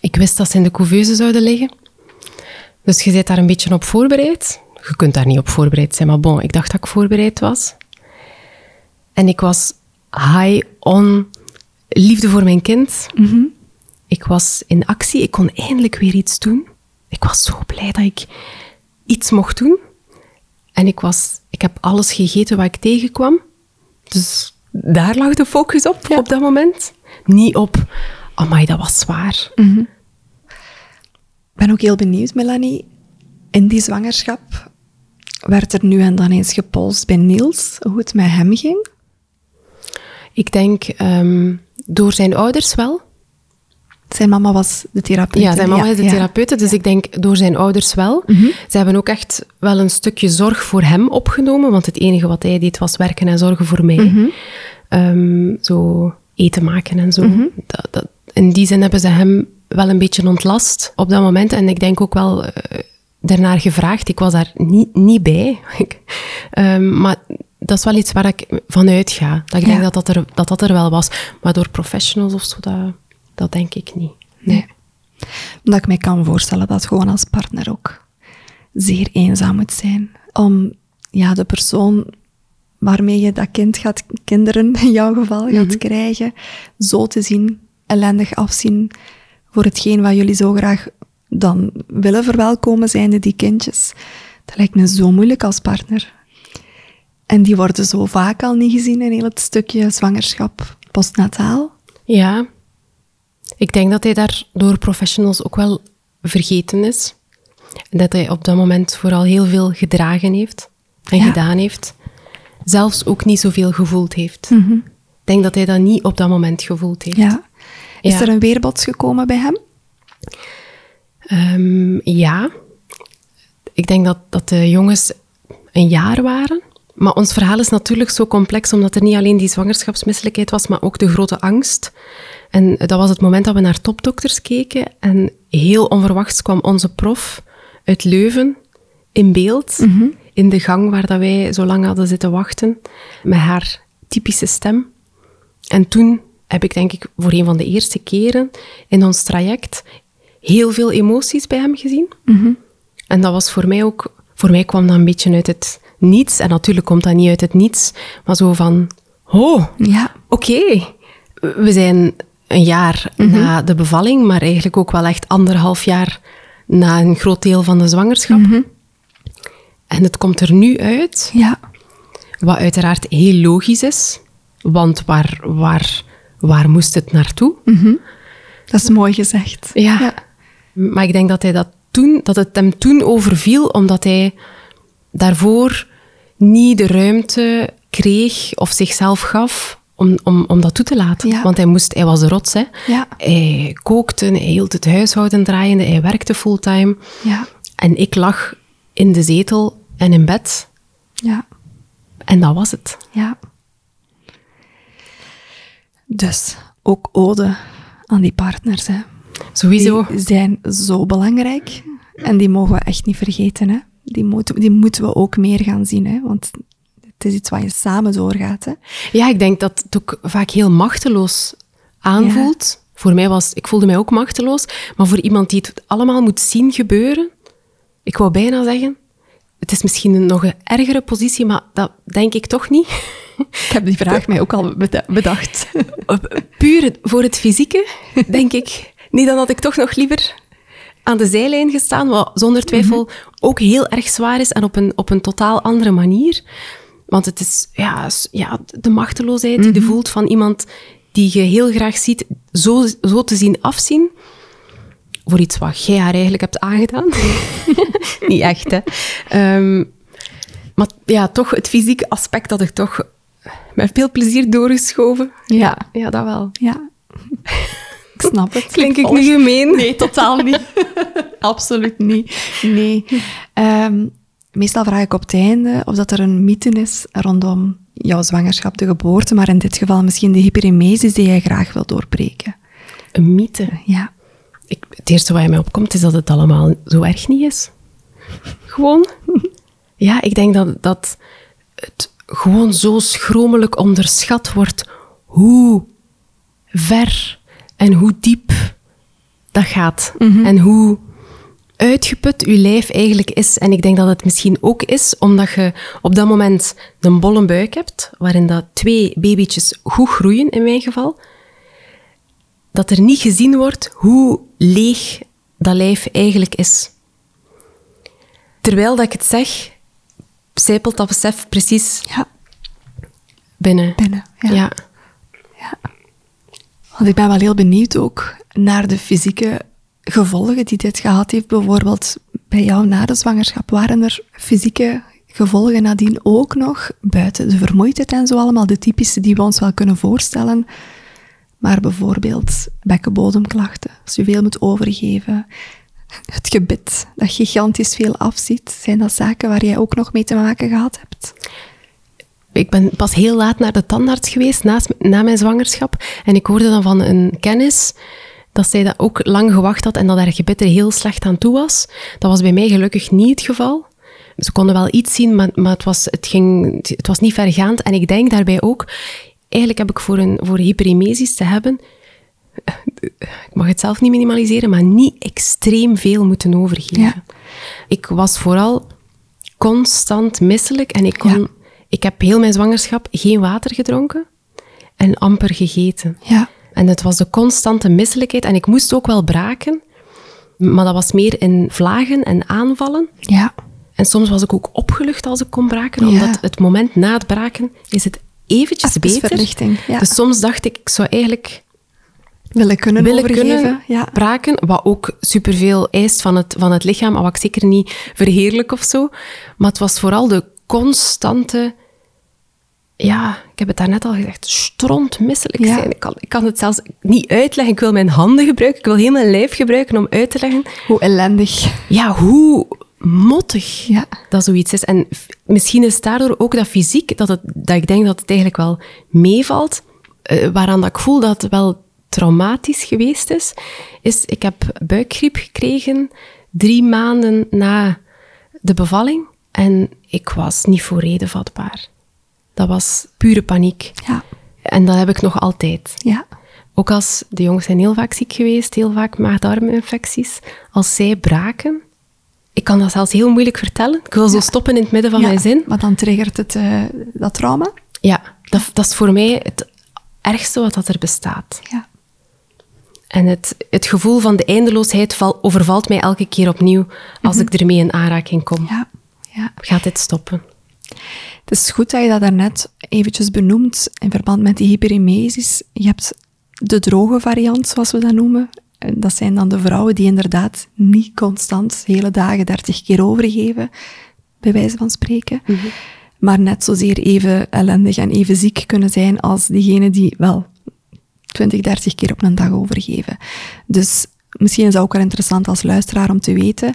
[SPEAKER 1] ik wist dat ze in de couveuse zouden liggen. Dus je zit daar een beetje op voorbereid. Je kunt daar niet op voorbereid zijn, maar bon, ik dacht dat ik voorbereid was. En ik was high on liefde voor mijn kind.
[SPEAKER 2] Mm -hmm.
[SPEAKER 1] Ik was in actie, ik kon eindelijk weer iets doen. Ik was zo blij dat ik iets mocht doen. En ik, was, ik heb alles gegeten wat ik tegenkwam. Dus daar lag de focus op, ja. op dat moment. Niet op, amai, dat was zwaar.
[SPEAKER 2] Mm -hmm. Ik ben ook heel benieuwd, Melanie. In die zwangerschap werd er nu en dan eens gepolst bij Niels hoe het met hem ging?
[SPEAKER 1] Ik denk um, door zijn ouders wel.
[SPEAKER 2] Zijn mama was de therapeute.
[SPEAKER 1] Ja, zijn mama ja, is de therapeute, dus ja. ik denk door zijn ouders wel.
[SPEAKER 2] Mm -hmm.
[SPEAKER 1] Ze hebben ook echt wel een stukje zorg voor hem opgenomen, want het enige wat hij deed was werken en zorgen voor mij.
[SPEAKER 2] Mm -hmm.
[SPEAKER 1] um, zo eten maken en zo.
[SPEAKER 2] Mm -hmm.
[SPEAKER 1] dat, dat, in die zin hebben ze hem wel een beetje ontlast op dat moment. En ik denk ook wel uh, daarnaar gevraagd. Ik was daar niet, niet bij. (laughs) um, maar dat is wel iets waar ik van uitga. Dat ik
[SPEAKER 2] Ja.
[SPEAKER 1] denk dat dat, er, dat dat er wel was. Maar door professionals of zo, dat, dat denk ik niet.
[SPEAKER 2] Nee. Omdat ik mij kan voorstellen dat gewoon als partner ook zeer eenzaam moet zijn. Om ja, de persoon waarmee je dat kind gaat, kinderen in jouw geval, gaat
[SPEAKER 1] Mhm.
[SPEAKER 2] krijgen, zo te zien, ellendig afzien voor hetgeen wat jullie zo graag dan willen verwelkomen, zijnde die kindjes. Dat lijkt me zo moeilijk als partner. En die worden zo vaak al niet gezien in heel het stukje zwangerschap postnataal.
[SPEAKER 1] Ja, ik denk dat hij daar door professionals ook wel vergeten is. Dat hij op dat moment vooral heel veel gedragen heeft en
[SPEAKER 2] Ja.
[SPEAKER 1] gedaan heeft. Zelfs ook niet zoveel gevoeld heeft.
[SPEAKER 2] Mhm.
[SPEAKER 1] Ik denk dat hij dat niet op dat moment gevoeld heeft.
[SPEAKER 2] Ja. Is
[SPEAKER 1] Ja.
[SPEAKER 2] er een weerbots gekomen bij hem?
[SPEAKER 1] Ehm, ja. Ik denk dat, dat de jongens een jaar waren. Maar ons verhaal is natuurlijk zo complex, omdat er niet alleen die zwangerschapsmisselijkheid was, maar ook de grote angst. En dat was het moment dat we naar topdokters keken. En heel onverwachts kwam onze prof uit Leuven in beeld. In de gang waar dat wij zo lang hadden zitten wachten. Met haar typische stem. En toen heb ik denk ik voor een van de eerste keren in ons traject heel veel emoties bij hem gezien. En dat was voor mij ook, voor mij kwam dat een beetje uit het niets. En natuurlijk komt dat niet uit het niets, maar zo van, oh,
[SPEAKER 2] Ja.
[SPEAKER 1] oké, we zijn een jaar na de bevalling, maar eigenlijk ook wel echt anderhalf jaar na een groot deel van de zwangerschap. En het komt er nu uit,
[SPEAKER 2] Ja.
[SPEAKER 1] wat uiteraard heel logisch is, want waar, waar, waar moest het naartoe?
[SPEAKER 2] Dat is mooi gezegd.
[SPEAKER 1] Ja. Maar ik denk dat, hij dat, toen, dat het hem toen overviel, omdat hij daarvoor niet de ruimte kreeg of zichzelf gaf om, om, om dat toe te laten.
[SPEAKER 2] Ja.
[SPEAKER 1] Want hij, moest, hij was de rots. Hè.
[SPEAKER 2] Ja.
[SPEAKER 1] Hij kookte, hij hield het huishouden draaiende, hij werkte fulltime.
[SPEAKER 2] Ja.
[SPEAKER 1] En ik lag in de zetel en in bed.
[SPEAKER 2] Ja.
[SPEAKER 1] En dat was het.
[SPEAKER 2] Ja. Dus ook ode aan die partners. Hè.
[SPEAKER 1] Sowieso.
[SPEAKER 2] Die zijn zo belangrijk en die mogen we echt niet vergeten. Hè. Die, moeten, die moeten we ook meer gaan zien, hè. want het is iets wat je samen doorgaat. Hè.
[SPEAKER 1] Ja, ik denk dat het ook vaak heel machteloos aanvoelt. Voor mij was, ik voelde mij ook machteloos, maar voor iemand die het allemaal moet zien gebeuren, ik wou bijna zeggen, het is misschien een nog een ergere positie, maar dat denk ik toch niet. (laughs)
[SPEAKER 2] Ik heb die vraag mij ook al beda- bedacht.
[SPEAKER 1] Puur voor het fysieke, denk ik. Nee, dan had ik toch nog liever aan de zijlijn gestaan, wat zonder twijfel ook heel erg zwaar is en op een, op een totaal andere manier. Want het is ja, ja, de machteloosheid die je voelt van iemand die je heel graag ziet, zo, zo te zien afzien. Voor iets wat jij haar eigenlijk hebt aangedaan. (laughs) Niet echt, hè. Ehm, maar ja, toch het fysieke aspect dat ik toch met veel plezier doorgeschoven.
[SPEAKER 2] Ja.
[SPEAKER 1] Ja, dat wel.
[SPEAKER 2] Ja. Ik snap het.
[SPEAKER 1] Klink ik
[SPEAKER 2] volg.
[SPEAKER 1] nu gemeen? (laughs)
[SPEAKER 2] Nee, totaal niet. (laughs) Absoluut niet. Nee. Ehm, meestal vraag ik op het einde of dat er een mythe is rondom jouw zwangerschap, de geboorte, maar in dit geval misschien de hyperemesis die jij graag wil doorbreken.
[SPEAKER 1] Een mythe.
[SPEAKER 2] Ja.
[SPEAKER 1] Ik, het eerste wat in mij opkomt is dat het allemaal zo erg niet is. Gewoon. (laughs) Ja, ik denk dat, dat het gewoon zo schromelijk onderschat wordt hoe ver en hoe diep dat gaat. En hoe uitgeput je lijf eigenlijk is. En ik denk dat het misschien ook is omdat je op dat moment een bolle buik hebt, waarin dat twee babytjes goed groeien, in mijn geval dat er niet gezien wordt hoe leeg dat lijf eigenlijk is. Terwijl dat ik het zeg, zijpelt dat besef precies
[SPEAKER 2] Ja.
[SPEAKER 1] binnen.
[SPEAKER 2] Binnen, ja.
[SPEAKER 1] ja.
[SPEAKER 2] Want ik ben wel heel benieuwd ook naar de fysieke gevolgen die dit gehad heeft. Bijvoorbeeld bij jou na de zwangerschap, waren er fysieke gevolgen nadien ook nog, buiten de vermoeidheid en zo allemaal, de typische die we ons wel kunnen voorstellen. Maar bijvoorbeeld bekkenbodemklachten, als je veel moet overgeven, het gebit dat gigantisch veel afziet, zijn dat zaken waar jij ook nog mee te maken gehad hebt?
[SPEAKER 1] Ik ben pas heel laat naar de tandarts geweest naast, na mijn zwangerschap. En ik hoorde dan van een kennis dat zij dat ook lang gewacht had en dat haar gebit er heel slecht aan toe was. Dat was bij mij gelukkig niet het geval. Ze konden wel iets zien, maar, maar het, was, het, ging, het was niet vergaand. En ik denk daarbij ook, eigenlijk heb ik voor een voor hyperemesis te hebben, ik mag het zelf niet minimaliseren, maar niet extreem veel moeten overgeven.
[SPEAKER 2] Ja.
[SPEAKER 1] Ik was vooral constant misselijk en ik, kon,
[SPEAKER 2] Ja.
[SPEAKER 1] Ik heb heel mijn zwangerschap geen water gedronken en amper gegeten.
[SPEAKER 2] Ja.
[SPEAKER 1] En het was de constante misselijkheid en ik moest ook wel braken, maar dat was meer in vlagen en aanvallen.
[SPEAKER 2] Ja.
[SPEAKER 1] En soms was ik ook opgelucht als ik kon braken,
[SPEAKER 2] Ja.
[SPEAKER 1] omdat het moment na het braken is het eventjes
[SPEAKER 2] Even
[SPEAKER 1] beter.
[SPEAKER 2] ja.
[SPEAKER 1] Dus soms dacht ik, ik zou eigenlijk
[SPEAKER 2] Willen kunnen
[SPEAKER 1] willen kunnen
[SPEAKER 2] ja.
[SPEAKER 1] braken, wat ook superveel eist van het, van het lichaam, maar wat ik zeker niet verheerlijk of zo. Maar het was vooral de constante, ja, ik heb het daarnet al gezegd, strontmisselijk
[SPEAKER 2] Ja.
[SPEAKER 1] zijn. Ik kan, ik kan het zelfs niet uitleggen. Ik wil mijn handen gebruiken, ik wil heel mijn lijf gebruiken om uit te leggen
[SPEAKER 2] Hoe ellendig.
[SPEAKER 1] ja, hoe mottig
[SPEAKER 2] Ja.
[SPEAKER 1] dat zoiets is. En misschien is daardoor ook dat fysiek, dat, het, dat ik denk dat het eigenlijk wel meevalt, eh, waaraan dat ik voel dat het wel traumatisch geweest is, is ik heb buikgriep gekregen drie maanden na de bevalling en ik was niet voor reden vatbaar. Dat was pure paniek.
[SPEAKER 2] Ja.
[SPEAKER 1] En dat heb ik nog altijd.
[SPEAKER 2] Ja.
[SPEAKER 1] Ook als de jongens zijn heel vaak ziek geweest, heel vaak maag-darminfecties. Als zij braken, ik kan dat zelfs heel moeilijk vertellen. Ik wil zo stoppen in het midden van
[SPEAKER 2] ja.
[SPEAKER 1] mijn zin.
[SPEAKER 2] Maar dan triggert het eh, dat trauma.
[SPEAKER 1] Ja, dat, dat is voor mij het ergste wat dat er bestaat.
[SPEAKER 2] Ja.
[SPEAKER 1] En het, het gevoel van de eindeloosheid val, overvalt mij elke keer opnieuw als ik ermee in aanraking kom.
[SPEAKER 2] Ja. ja.
[SPEAKER 1] Gaat dit stoppen?
[SPEAKER 2] Het is goed dat je dat daarnet eventjes benoemt in verband met die hyperemesis. Je hebt de droge variant, zoals we dat noemen. En Dat zijn dan de vrouwen die inderdaad niet constant hele dagen 30 keer overgeven, bij wijze van spreken. Maar net zozeer even ellendig en even ziek kunnen zijn als diegenen die wel 20, 30 keer op een dag overgeven. Dus misschien is dat ook wel interessant als luisteraar om te weten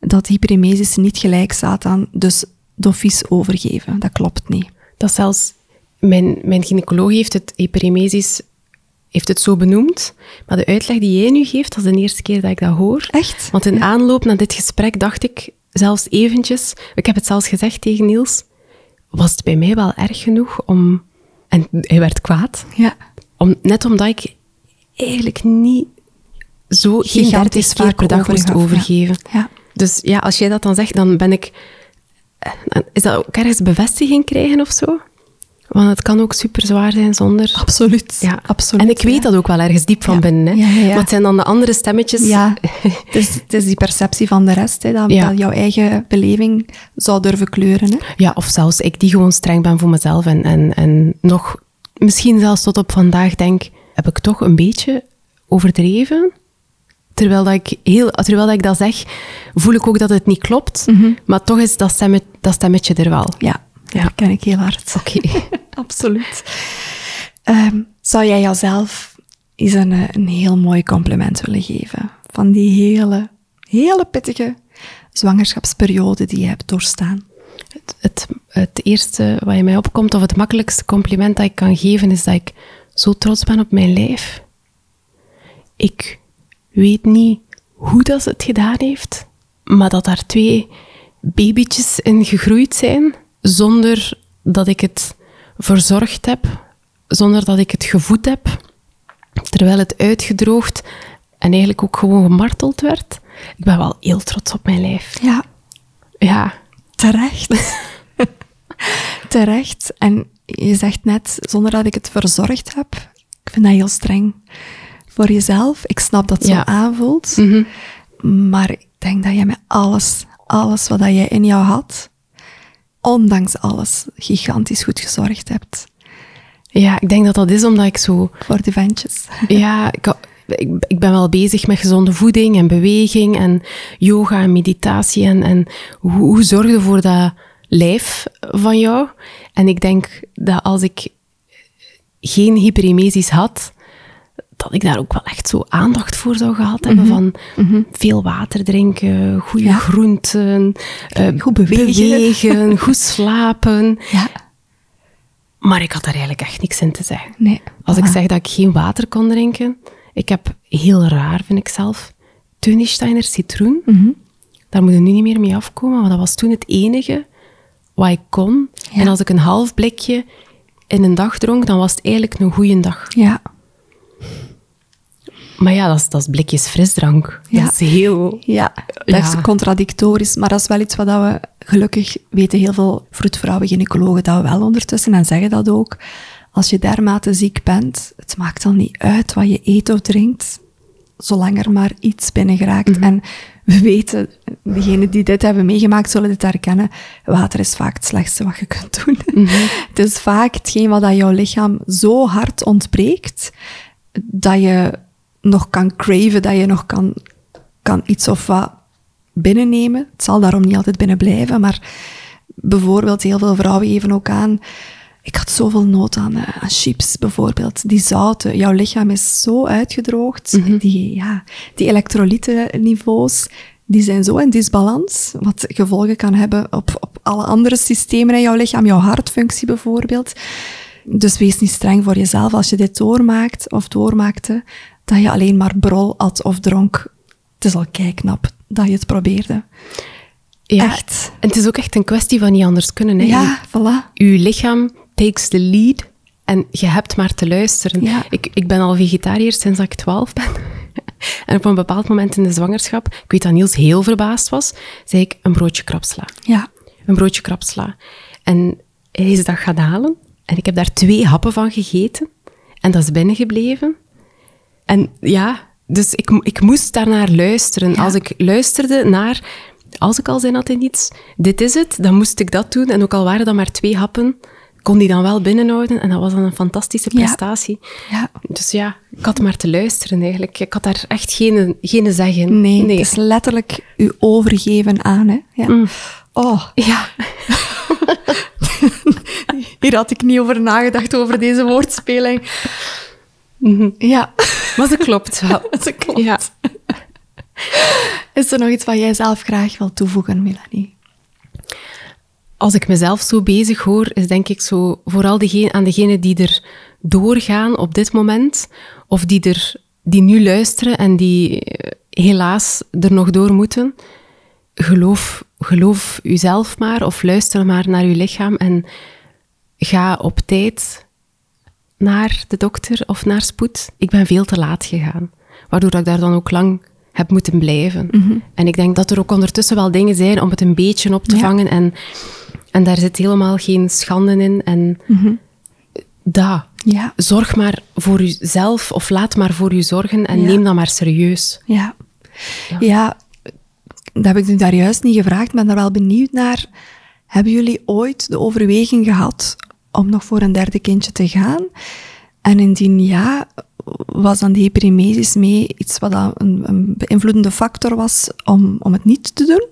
[SPEAKER 2] dat hyperemesis niet gelijk staat aan dus doffies overgeven. Dat klopt niet.
[SPEAKER 1] Dat zelfs mijn, mijn gynaecoloog heeft het hyperemesis heeft het zo benoemd. Maar de uitleg die jij nu geeft, dat is de eerste keer dat ik dat hoor.
[SPEAKER 2] Echt?
[SPEAKER 1] Want in
[SPEAKER 2] Ja.
[SPEAKER 1] aanloop naar dit gesprek dacht ik zelfs eventjes, ik heb het zelfs gezegd tegen Niels, was het bij mij wel erg genoeg om... En hij werd kwaad.
[SPEAKER 2] Ja.
[SPEAKER 1] Om, net omdat ik eigenlijk niet zo
[SPEAKER 2] Gigantisch
[SPEAKER 1] 30 keer
[SPEAKER 2] vaak
[SPEAKER 1] per dag moest
[SPEAKER 2] ja.
[SPEAKER 1] overgeven.
[SPEAKER 2] Ja.
[SPEAKER 1] Dus ja, als jij dat dan zegt, dan ben ik... Is dat ook ergens bevestiging krijgen of zo? Want het kan ook super zwaar zijn zonder...
[SPEAKER 2] Absoluut.
[SPEAKER 1] Ja,
[SPEAKER 2] absoluut.
[SPEAKER 1] En ik weet
[SPEAKER 2] ja.
[SPEAKER 1] dat ook wel ergens diep van
[SPEAKER 2] Ja.
[SPEAKER 1] binnen. Hè?
[SPEAKER 2] Ja,
[SPEAKER 1] het zijn dan de andere stemmetjes.
[SPEAKER 2] Ja, (laughs) het is, het is die perceptie van de rest, hè, dat jouw eigen beleving zou durven kleuren. Hè?
[SPEAKER 1] Ja, of zelfs ik die gewoon streng ben voor mezelf. En, en, en nog, misschien zelfs tot op vandaag denk, heb ik toch een beetje overdreven? Terwijl dat ik, heel, terwijl dat, ik dat zeg, voel ik ook dat het niet klopt. Maar toch is dat, dat stemmetje er wel.
[SPEAKER 2] Ja,
[SPEAKER 1] Ja.
[SPEAKER 2] dat ken ik heel hard. (laughs)
[SPEAKER 1] Oké. (laughs)
[SPEAKER 2] Absoluut. Ehm, zou jij jezelf eens een, eh, een heel mooi compliment willen geven? Van die hele, hele pittige zwangerschapsperiode die je hebt doorstaan.
[SPEAKER 1] Het, het, het eerste wat in mij opkomt, of het makkelijkste compliment dat ik kan geven, is dat ik zo trots ben op mijn lijf. Ik weet niet hoe dat ze het gedaan heeft, maar dat daar twee babytjes in gegroeid zijn, zonder dat ik het verzorgd heb, zonder dat ik het gevoed heb, terwijl het uitgedroogd en eigenlijk ook gewoon gemarteld werd. Ik ben wel heel trots op mijn lijf.
[SPEAKER 2] Ja,
[SPEAKER 1] Ja,
[SPEAKER 2] terecht. (laughs) terecht. En je zegt net, zonder dat ik het verzorgd heb, ik vind dat heel streng voor jezelf. Ik snap dat het
[SPEAKER 1] Ja.
[SPEAKER 2] zo aanvoelt.
[SPEAKER 1] Mhm.
[SPEAKER 2] Maar ik denk dat jij met alles, alles wat dat jij in jou had, ondanks alles, gigantisch goed gezorgd hebt
[SPEAKER 1] Ja, ik denk dat dat is omdat ik zo...
[SPEAKER 2] voor de ventjes. (laughs)
[SPEAKER 1] Ja, ik, ik, ik ben wel bezig met gezonde voeding en beweging en yoga en meditatie. En, en hoe, hoe zorg je voor dat lijf van jou? En ik denk dat als ik geen hyperemesis had, dat ik daar ook wel echt zo aandacht voor zou gehad hebben. Van veel water drinken, goede
[SPEAKER 2] Ja.
[SPEAKER 1] groenten, eh,
[SPEAKER 2] Goed bewegen.
[SPEAKER 1] bewegen, (laughs) goed slapen.
[SPEAKER 2] Ja,
[SPEAKER 1] Maar ik had daar eigenlijk echt niks in te zeggen.
[SPEAKER 2] nee.
[SPEAKER 1] Als ik
[SPEAKER 2] Voilà.
[SPEAKER 1] zeg dat ik geen water kon drinken, ik heb heel raar, vind ik zelf, Tunesteiner citroen.
[SPEAKER 2] Mhm.
[SPEAKER 1] Daar moet je nu niet meer mee afkomen, maar dat was toen het enige wat ik kon.
[SPEAKER 2] Ja.
[SPEAKER 1] En als ik een half blikje in een dag dronk, dan was het eigenlijk een goede dag.
[SPEAKER 2] Ja,
[SPEAKER 1] Maar ja, dat is, dat is blikjes frisdrank.
[SPEAKER 2] Ja.
[SPEAKER 1] Dat is heel...
[SPEAKER 2] ja, dat is contradictorisch, maar dat is wel iets wat we, gelukkig weten heel veel vroedvrouwen, gynaecologen dat wel ondertussen en zeggen dat ook. Als je dermate ziek bent, het maakt dan niet uit wat je eet of drinkt, zolang er maar iets binnen geraakt. En we weten, Diegenen die dit hebben meegemaakt zullen dit herkennen. Water is vaak het slechtste wat je kunt doen. (laughs) Het is vaak hetgeen wat jouw lichaam zo hard ontbreekt, dat je nog kan craven, dat je nog kan, kan iets of wat binnennemen. Het zal daarom niet altijd binnen blijven, maar bijvoorbeeld heel veel vrouwen geven ook aan ik had zoveel nood aan, uh, aan chips bijvoorbeeld. Die zouten. Jouw lichaam is zo uitgedroogd.
[SPEAKER 1] Mhm.
[SPEAKER 2] Die, ja, die elektrolytenniveaus, die zijn zo in disbalans, wat gevolgen kan hebben op, op alle andere systemen in jouw lichaam, jouw hartfunctie bijvoorbeeld. Dus wees niet streng voor jezelf als je dit doormaakt of doormaakte, dat je alleen maar brol at of dronk. Het is al knap dat je het probeerde.
[SPEAKER 1] Ja.
[SPEAKER 2] Echt.
[SPEAKER 1] En het is ook echt een kwestie van niet anders kunnen. Hè.
[SPEAKER 2] Ja, voilà.
[SPEAKER 1] Uw lichaam takes the lead en je hebt maar te luisteren.
[SPEAKER 2] Ja.
[SPEAKER 1] Ik, ik ben al vegetariër sinds ik 12 ben. (laughs) en op een bepaald moment in de zwangerschap, ik weet dat Niels heel verbaasd was, zei ik een broodje krapsla.
[SPEAKER 2] Ja.
[SPEAKER 1] Een broodje krapsla. En hij is dat gaan halen. En ik heb daar twee happen van gegeten. En dat is binnengebleven. En ja, dus ik, ik moest daarnaar luisteren.
[SPEAKER 2] Ja.
[SPEAKER 1] Als ik luisterde naar, als ik al zin had in iets, dit is het, dan moest ik dat doen. En ook al waren dat maar twee happen, kon die dan wel binnenhouden. En dat was dan een fantastische
[SPEAKER 2] Ja.
[SPEAKER 1] prestatie.
[SPEAKER 2] Ja.
[SPEAKER 1] Dus ja, ik had maar te luisteren eigenlijk. Ik had daar echt geen, geen zeg in.
[SPEAKER 2] Nee, het is letterlijk u overgeven aan. Hè? Ja.
[SPEAKER 1] Mm.
[SPEAKER 2] Oh,
[SPEAKER 1] Ja, (laughs)
[SPEAKER 2] hier had ik niet over nagedacht, over deze woordspeling. Ja, (laughs)
[SPEAKER 1] maar dat klopt wel. (laughs)
[SPEAKER 2] klopt.
[SPEAKER 1] Ja.
[SPEAKER 2] Is er nog iets wat jij zelf graag wil toevoegen, Melanie?
[SPEAKER 1] als ik mezelf zo bezig hoor, is denk ik zo vooral degene, aan degenen die er doorgaan op dit moment, of die, er, die nu luisteren en die eh, helaas er nog door moeten. Geloof, geloof uzelf maar, of luister maar naar uw lichaam en ga op tijd naar de dokter of naar spoed. Ik ben veel te laat gegaan, waardoor ik daar dan ook lang heb moeten blijven. En ik denk dat er ook ondertussen wel dingen zijn om het een beetje op te
[SPEAKER 2] Ja.
[SPEAKER 1] vangen en, en daar zit helemaal geen schande in. En da,
[SPEAKER 2] Ja,
[SPEAKER 1] zorg maar voor uzelf of laat maar voor u zorgen en
[SPEAKER 2] Ja.
[SPEAKER 1] neem dat maar serieus.
[SPEAKER 2] ja. Ja, dat heb ik nu daar juist niet gevraagd, maar ben daar wel benieuwd naar. Hebben jullie ooit de overweging gehad om nog voor een derde kindje te gaan? En indien ja, was dan die hyperemesis mee iets wat een, een beïnvloedende factor was om, om het niet te doen?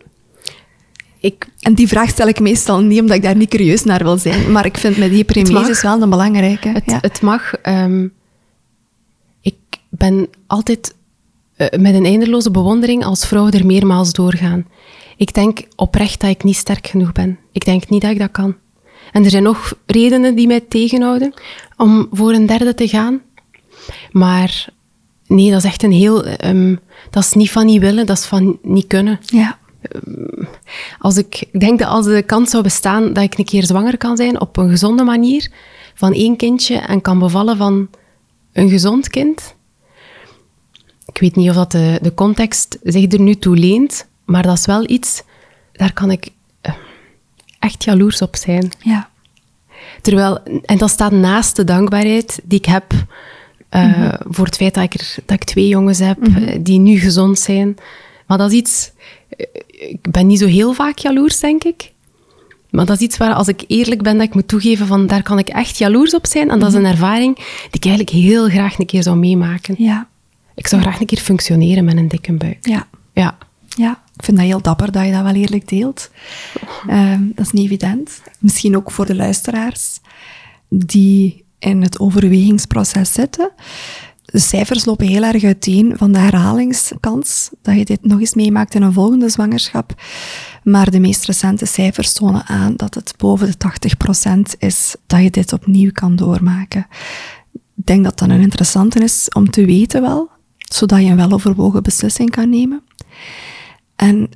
[SPEAKER 1] Ik,
[SPEAKER 2] En die vraag stel ik meestal niet omdat ik daar niet curieus naar wil zijn. Maar ik vind met hyperemesis wel een belangrijke.
[SPEAKER 1] Het,
[SPEAKER 2] ja.
[SPEAKER 1] het mag. ehm, ik ben altijd eh, met een eindeloze bewondering als vrouw er meermaals doorgaan. Ik denk oprecht dat ik niet sterk genoeg ben. Ik denk niet dat ik dat kan. En er zijn nog redenen die mij tegenhouden om voor een derde te gaan. Maar nee, dat is echt een heel... ehm, dat is niet van niet willen, dat is van niet kunnen.
[SPEAKER 2] ja.
[SPEAKER 1] Als ik, ik denk dat als de kans zou bestaan dat ik een keer zwanger kan zijn op een gezonde manier van één kindje en kan bevallen van een gezond kind. Ik weet niet of dat de, de context zich er nu toe leent, maar dat is wel iets, daar kan ik echt jaloers op zijn.
[SPEAKER 2] ja.
[SPEAKER 1] Terwijl, en dat staat naast de dankbaarheid die ik heb eh, voor het feit dat ik, er, dat ik twee jongens heb eh, die nu gezond zijn. Maar dat is iets, eh, ik ben niet zo heel vaak jaloers, denk ik. Maar dat is iets waar, als ik eerlijk ben, dat ik moet toegeven van daar kan ik echt jaloers op zijn. En dat is een ervaring die ik eigenlijk heel graag een keer zou meemaken.
[SPEAKER 2] Ja.
[SPEAKER 1] Ik zou graag een keer functioneren met een dikke buik.
[SPEAKER 2] Ja.
[SPEAKER 1] Ja.
[SPEAKER 2] Ja, ik vind dat heel dapper dat je dat wel eerlijk deelt. Ehm, dat is niet evident. Misschien ook voor de luisteraars die in het overwegingsproces zitten. De cijfers lopen heel erg uiteen van de herhalingskans dat je dit nog eens meemaakt in een volgende zwangerschap. Maar de meest recente cijfers tonen aan dat het boven de 80% is dat je dit opnieuw kan doormaken. Ik denk dat dat een interessante is om te weten wel, zodat je een weloverwogen beslissing kan nemen. En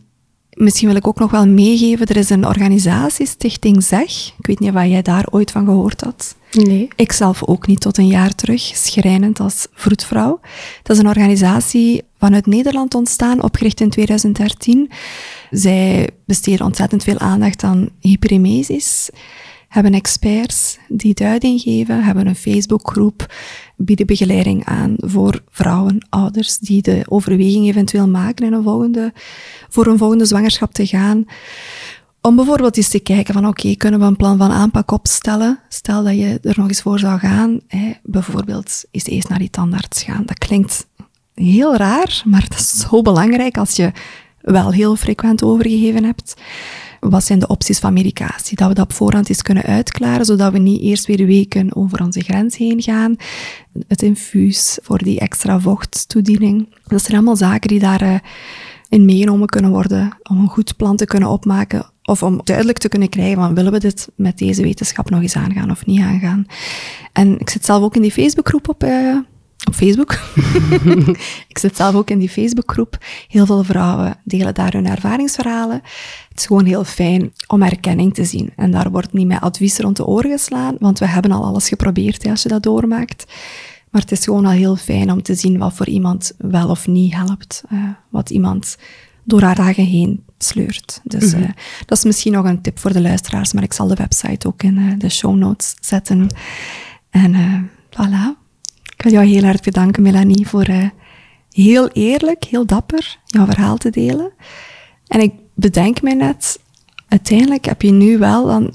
[SPEAKER 2] misschien wil ik ook nog wel meegeven, er is een organisatie, Stichting ZEG. Ik weet niet of jij daar ooit van gehoord had.
[SPEAKER 1] Nee.
[SPEAKER 2] Ik zelf ook niet tot een jaar terug, schrijnend als vroedvrouw. Dat is een organisatie vanuit Nederland ontstaan, opgericht in 2013. Zij besteden ontzettend veel aandacht aan hyperemesis, hebben experts die duiding geven, hebben een Facebookgroep bieden begeleiding aan voor vrouwen, ouders, die de overweging eventueel maken in een volgende, voor een volgende zwangerschap te gaan. Om bijvoorbeeld eens te kijken van oké, kunnen we een plan van aanpak opstellen? Stel dat je er nog eens voor zou gaan. Hè, bijvoorbeeld eens eerst naar die tandarts gaan. Dat klinkt heel raar, maar dat is zo belangrijk als je wel heel frequent overgegeven hebt. Wat zijn de opties van medicatie? Dat we dat op voorhand eens kunnen uitklaren, zodat we niet eerst weer weken over onze grens heen gaan. Het infuus voor die extra vochttoediening. Dat zijn allemaal zaken die daarin uh, meegenomen kunnen worden om een goed plan te kunnen opmaken of om duidelijk te kunnen krijgen van willen we dit met deze wetenschap nog eens aangaan of niet aangaan. En ik zit zelf ook in die Facebookgroep op, uh, op Facebook. (laughs) ik zit zelf ook in die Facebookgroep. Heel veel vrouwen delen daar hun ervaringsverhalen. Het is gewoon heel fijn om erkenning te zien. En daar wordt niet met advies rond de oren geslaan, want we hebben al alles geprobeerd hè, als je dat doormaakt. Maar het is gewoon al heel fijn om te zien wat voor iemand wel of niet helpt. Uh, wat iemand door haar dagen heen sleurt. Dus -hmm. uh, dat is misschien nog een tip voor de luisteraars, maar ik zal de website ook in uh, de show notes zetten. En voilà. Ik wil jou heel erg bedanken, Melanie, voor heel eerlijk, heel dapper jouw verhaal te delen. En ik bedenk mij net, uiteindelijk heb je nu wel dan,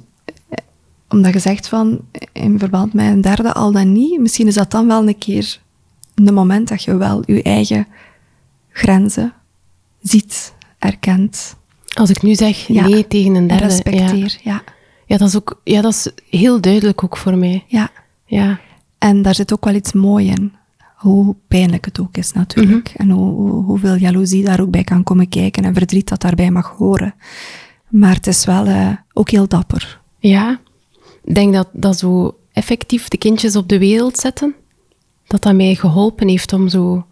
[SPEAKER 2] omdat je zegt van, in verband met een derde al dan niet, misschien is dat dan wel een keer een moment dat je wel je eigen grenzen ziet, erkent.
[SPEAKER 1] Als ik nu zeg ja. nee tegen een derde.
[SPEAKER 2] Respecteer, ja.
[SPEAKER 1] ja. Ja, dat is ook, ja, dat is heel duidelijk ook voor mij.
[SPEAKER 2] Ja.
[SPEAKER 1] ja.
[SPEAKER 2] En daar zit ook wel iets moois in. Hoe pijnlijk het ook is natuurlijk. Mm -hmm. En hoe, hoeveel jaloezie daar ook bij kan komen kijken en verdriet dat daarbij mag horen. Maar het is wel uh, ook heel dapper.
[SPEAKER 1] Ja. Ik denk dat, dat zo effectief de kindjes op de wereld zetten, dat dat mij geholpen heeft om zo...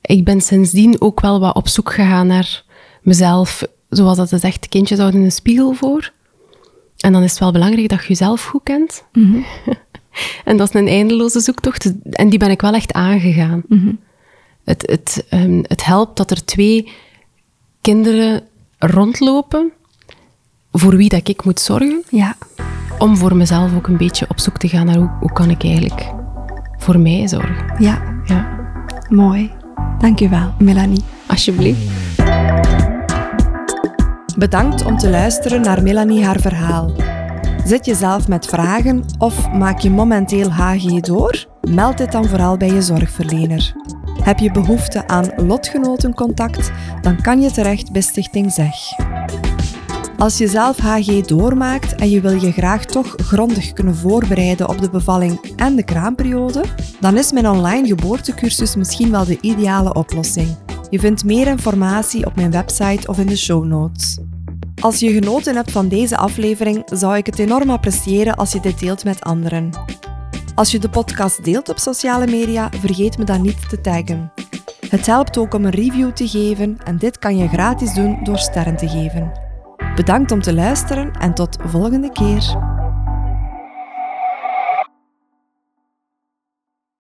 [SPEAKER 1] Ik ben sindsdien ook wel wat op zoek gegaan naar mezelf, zoals dat ze zegt, kindjes houden een spiegel voor. En dan is het wel belangrijk dat je jezelf goed kent.
[SPEAKER 2] Mm -hmm. (laughs)
[SPEAKER 1] en dat is een eindeloze zoektocht. En die ben ik wel echt aangegaan.
[SPEAKER 2] Mm -hmm.
[SPEAKER 1] het, het, um, het helpt dat er twee kinderen rondlopen voor wie dat ik moet zorgen.
[SPEAKER 2] Ja.
[SPEAKER 1] Om voor mezelf ook een beetje op zoek te gaan naar hoe, hoe kan ik eigenlijk voor mij zorgen.
[SPEAKER 2] Ja.
[SPEAKER 1] ja.
[SPEAKER 2] Mooi. Dank je wel, Melanie.
[SPEAKER 1] Alsjeblieft.
[SPEAKER 2] Bedankt om te luisteren naar Melanie haar verhaal. Zit je zelf met vragen of maak je momenteel HG door? Meld dit dan vooral bij je zorgverlener. Heb je behoefte aan lotgenotencontact? Dan kan je terecht bij Stichting Zeg. Als je zelf HG doormaakt en je wil je graag toch grondig kunnen voorbereiden op de bevalling en de kraamperiode, dan is mijn online geboortecursus misschien wel de ideale oplossing. Je vindt meer informatie op mijn website of in de show notes. Als je genoten hebt van deze aflevering, zou ik het enorm appreciëren als je dit deelt met anderen. Als je de podcast deelt op sociale media, vergeet me dan niet te taggen. Het helpt ook om een review te geven en dit kan je gratis doen door sterren te geven. Bedankt om te luisteren en tot volgende keer.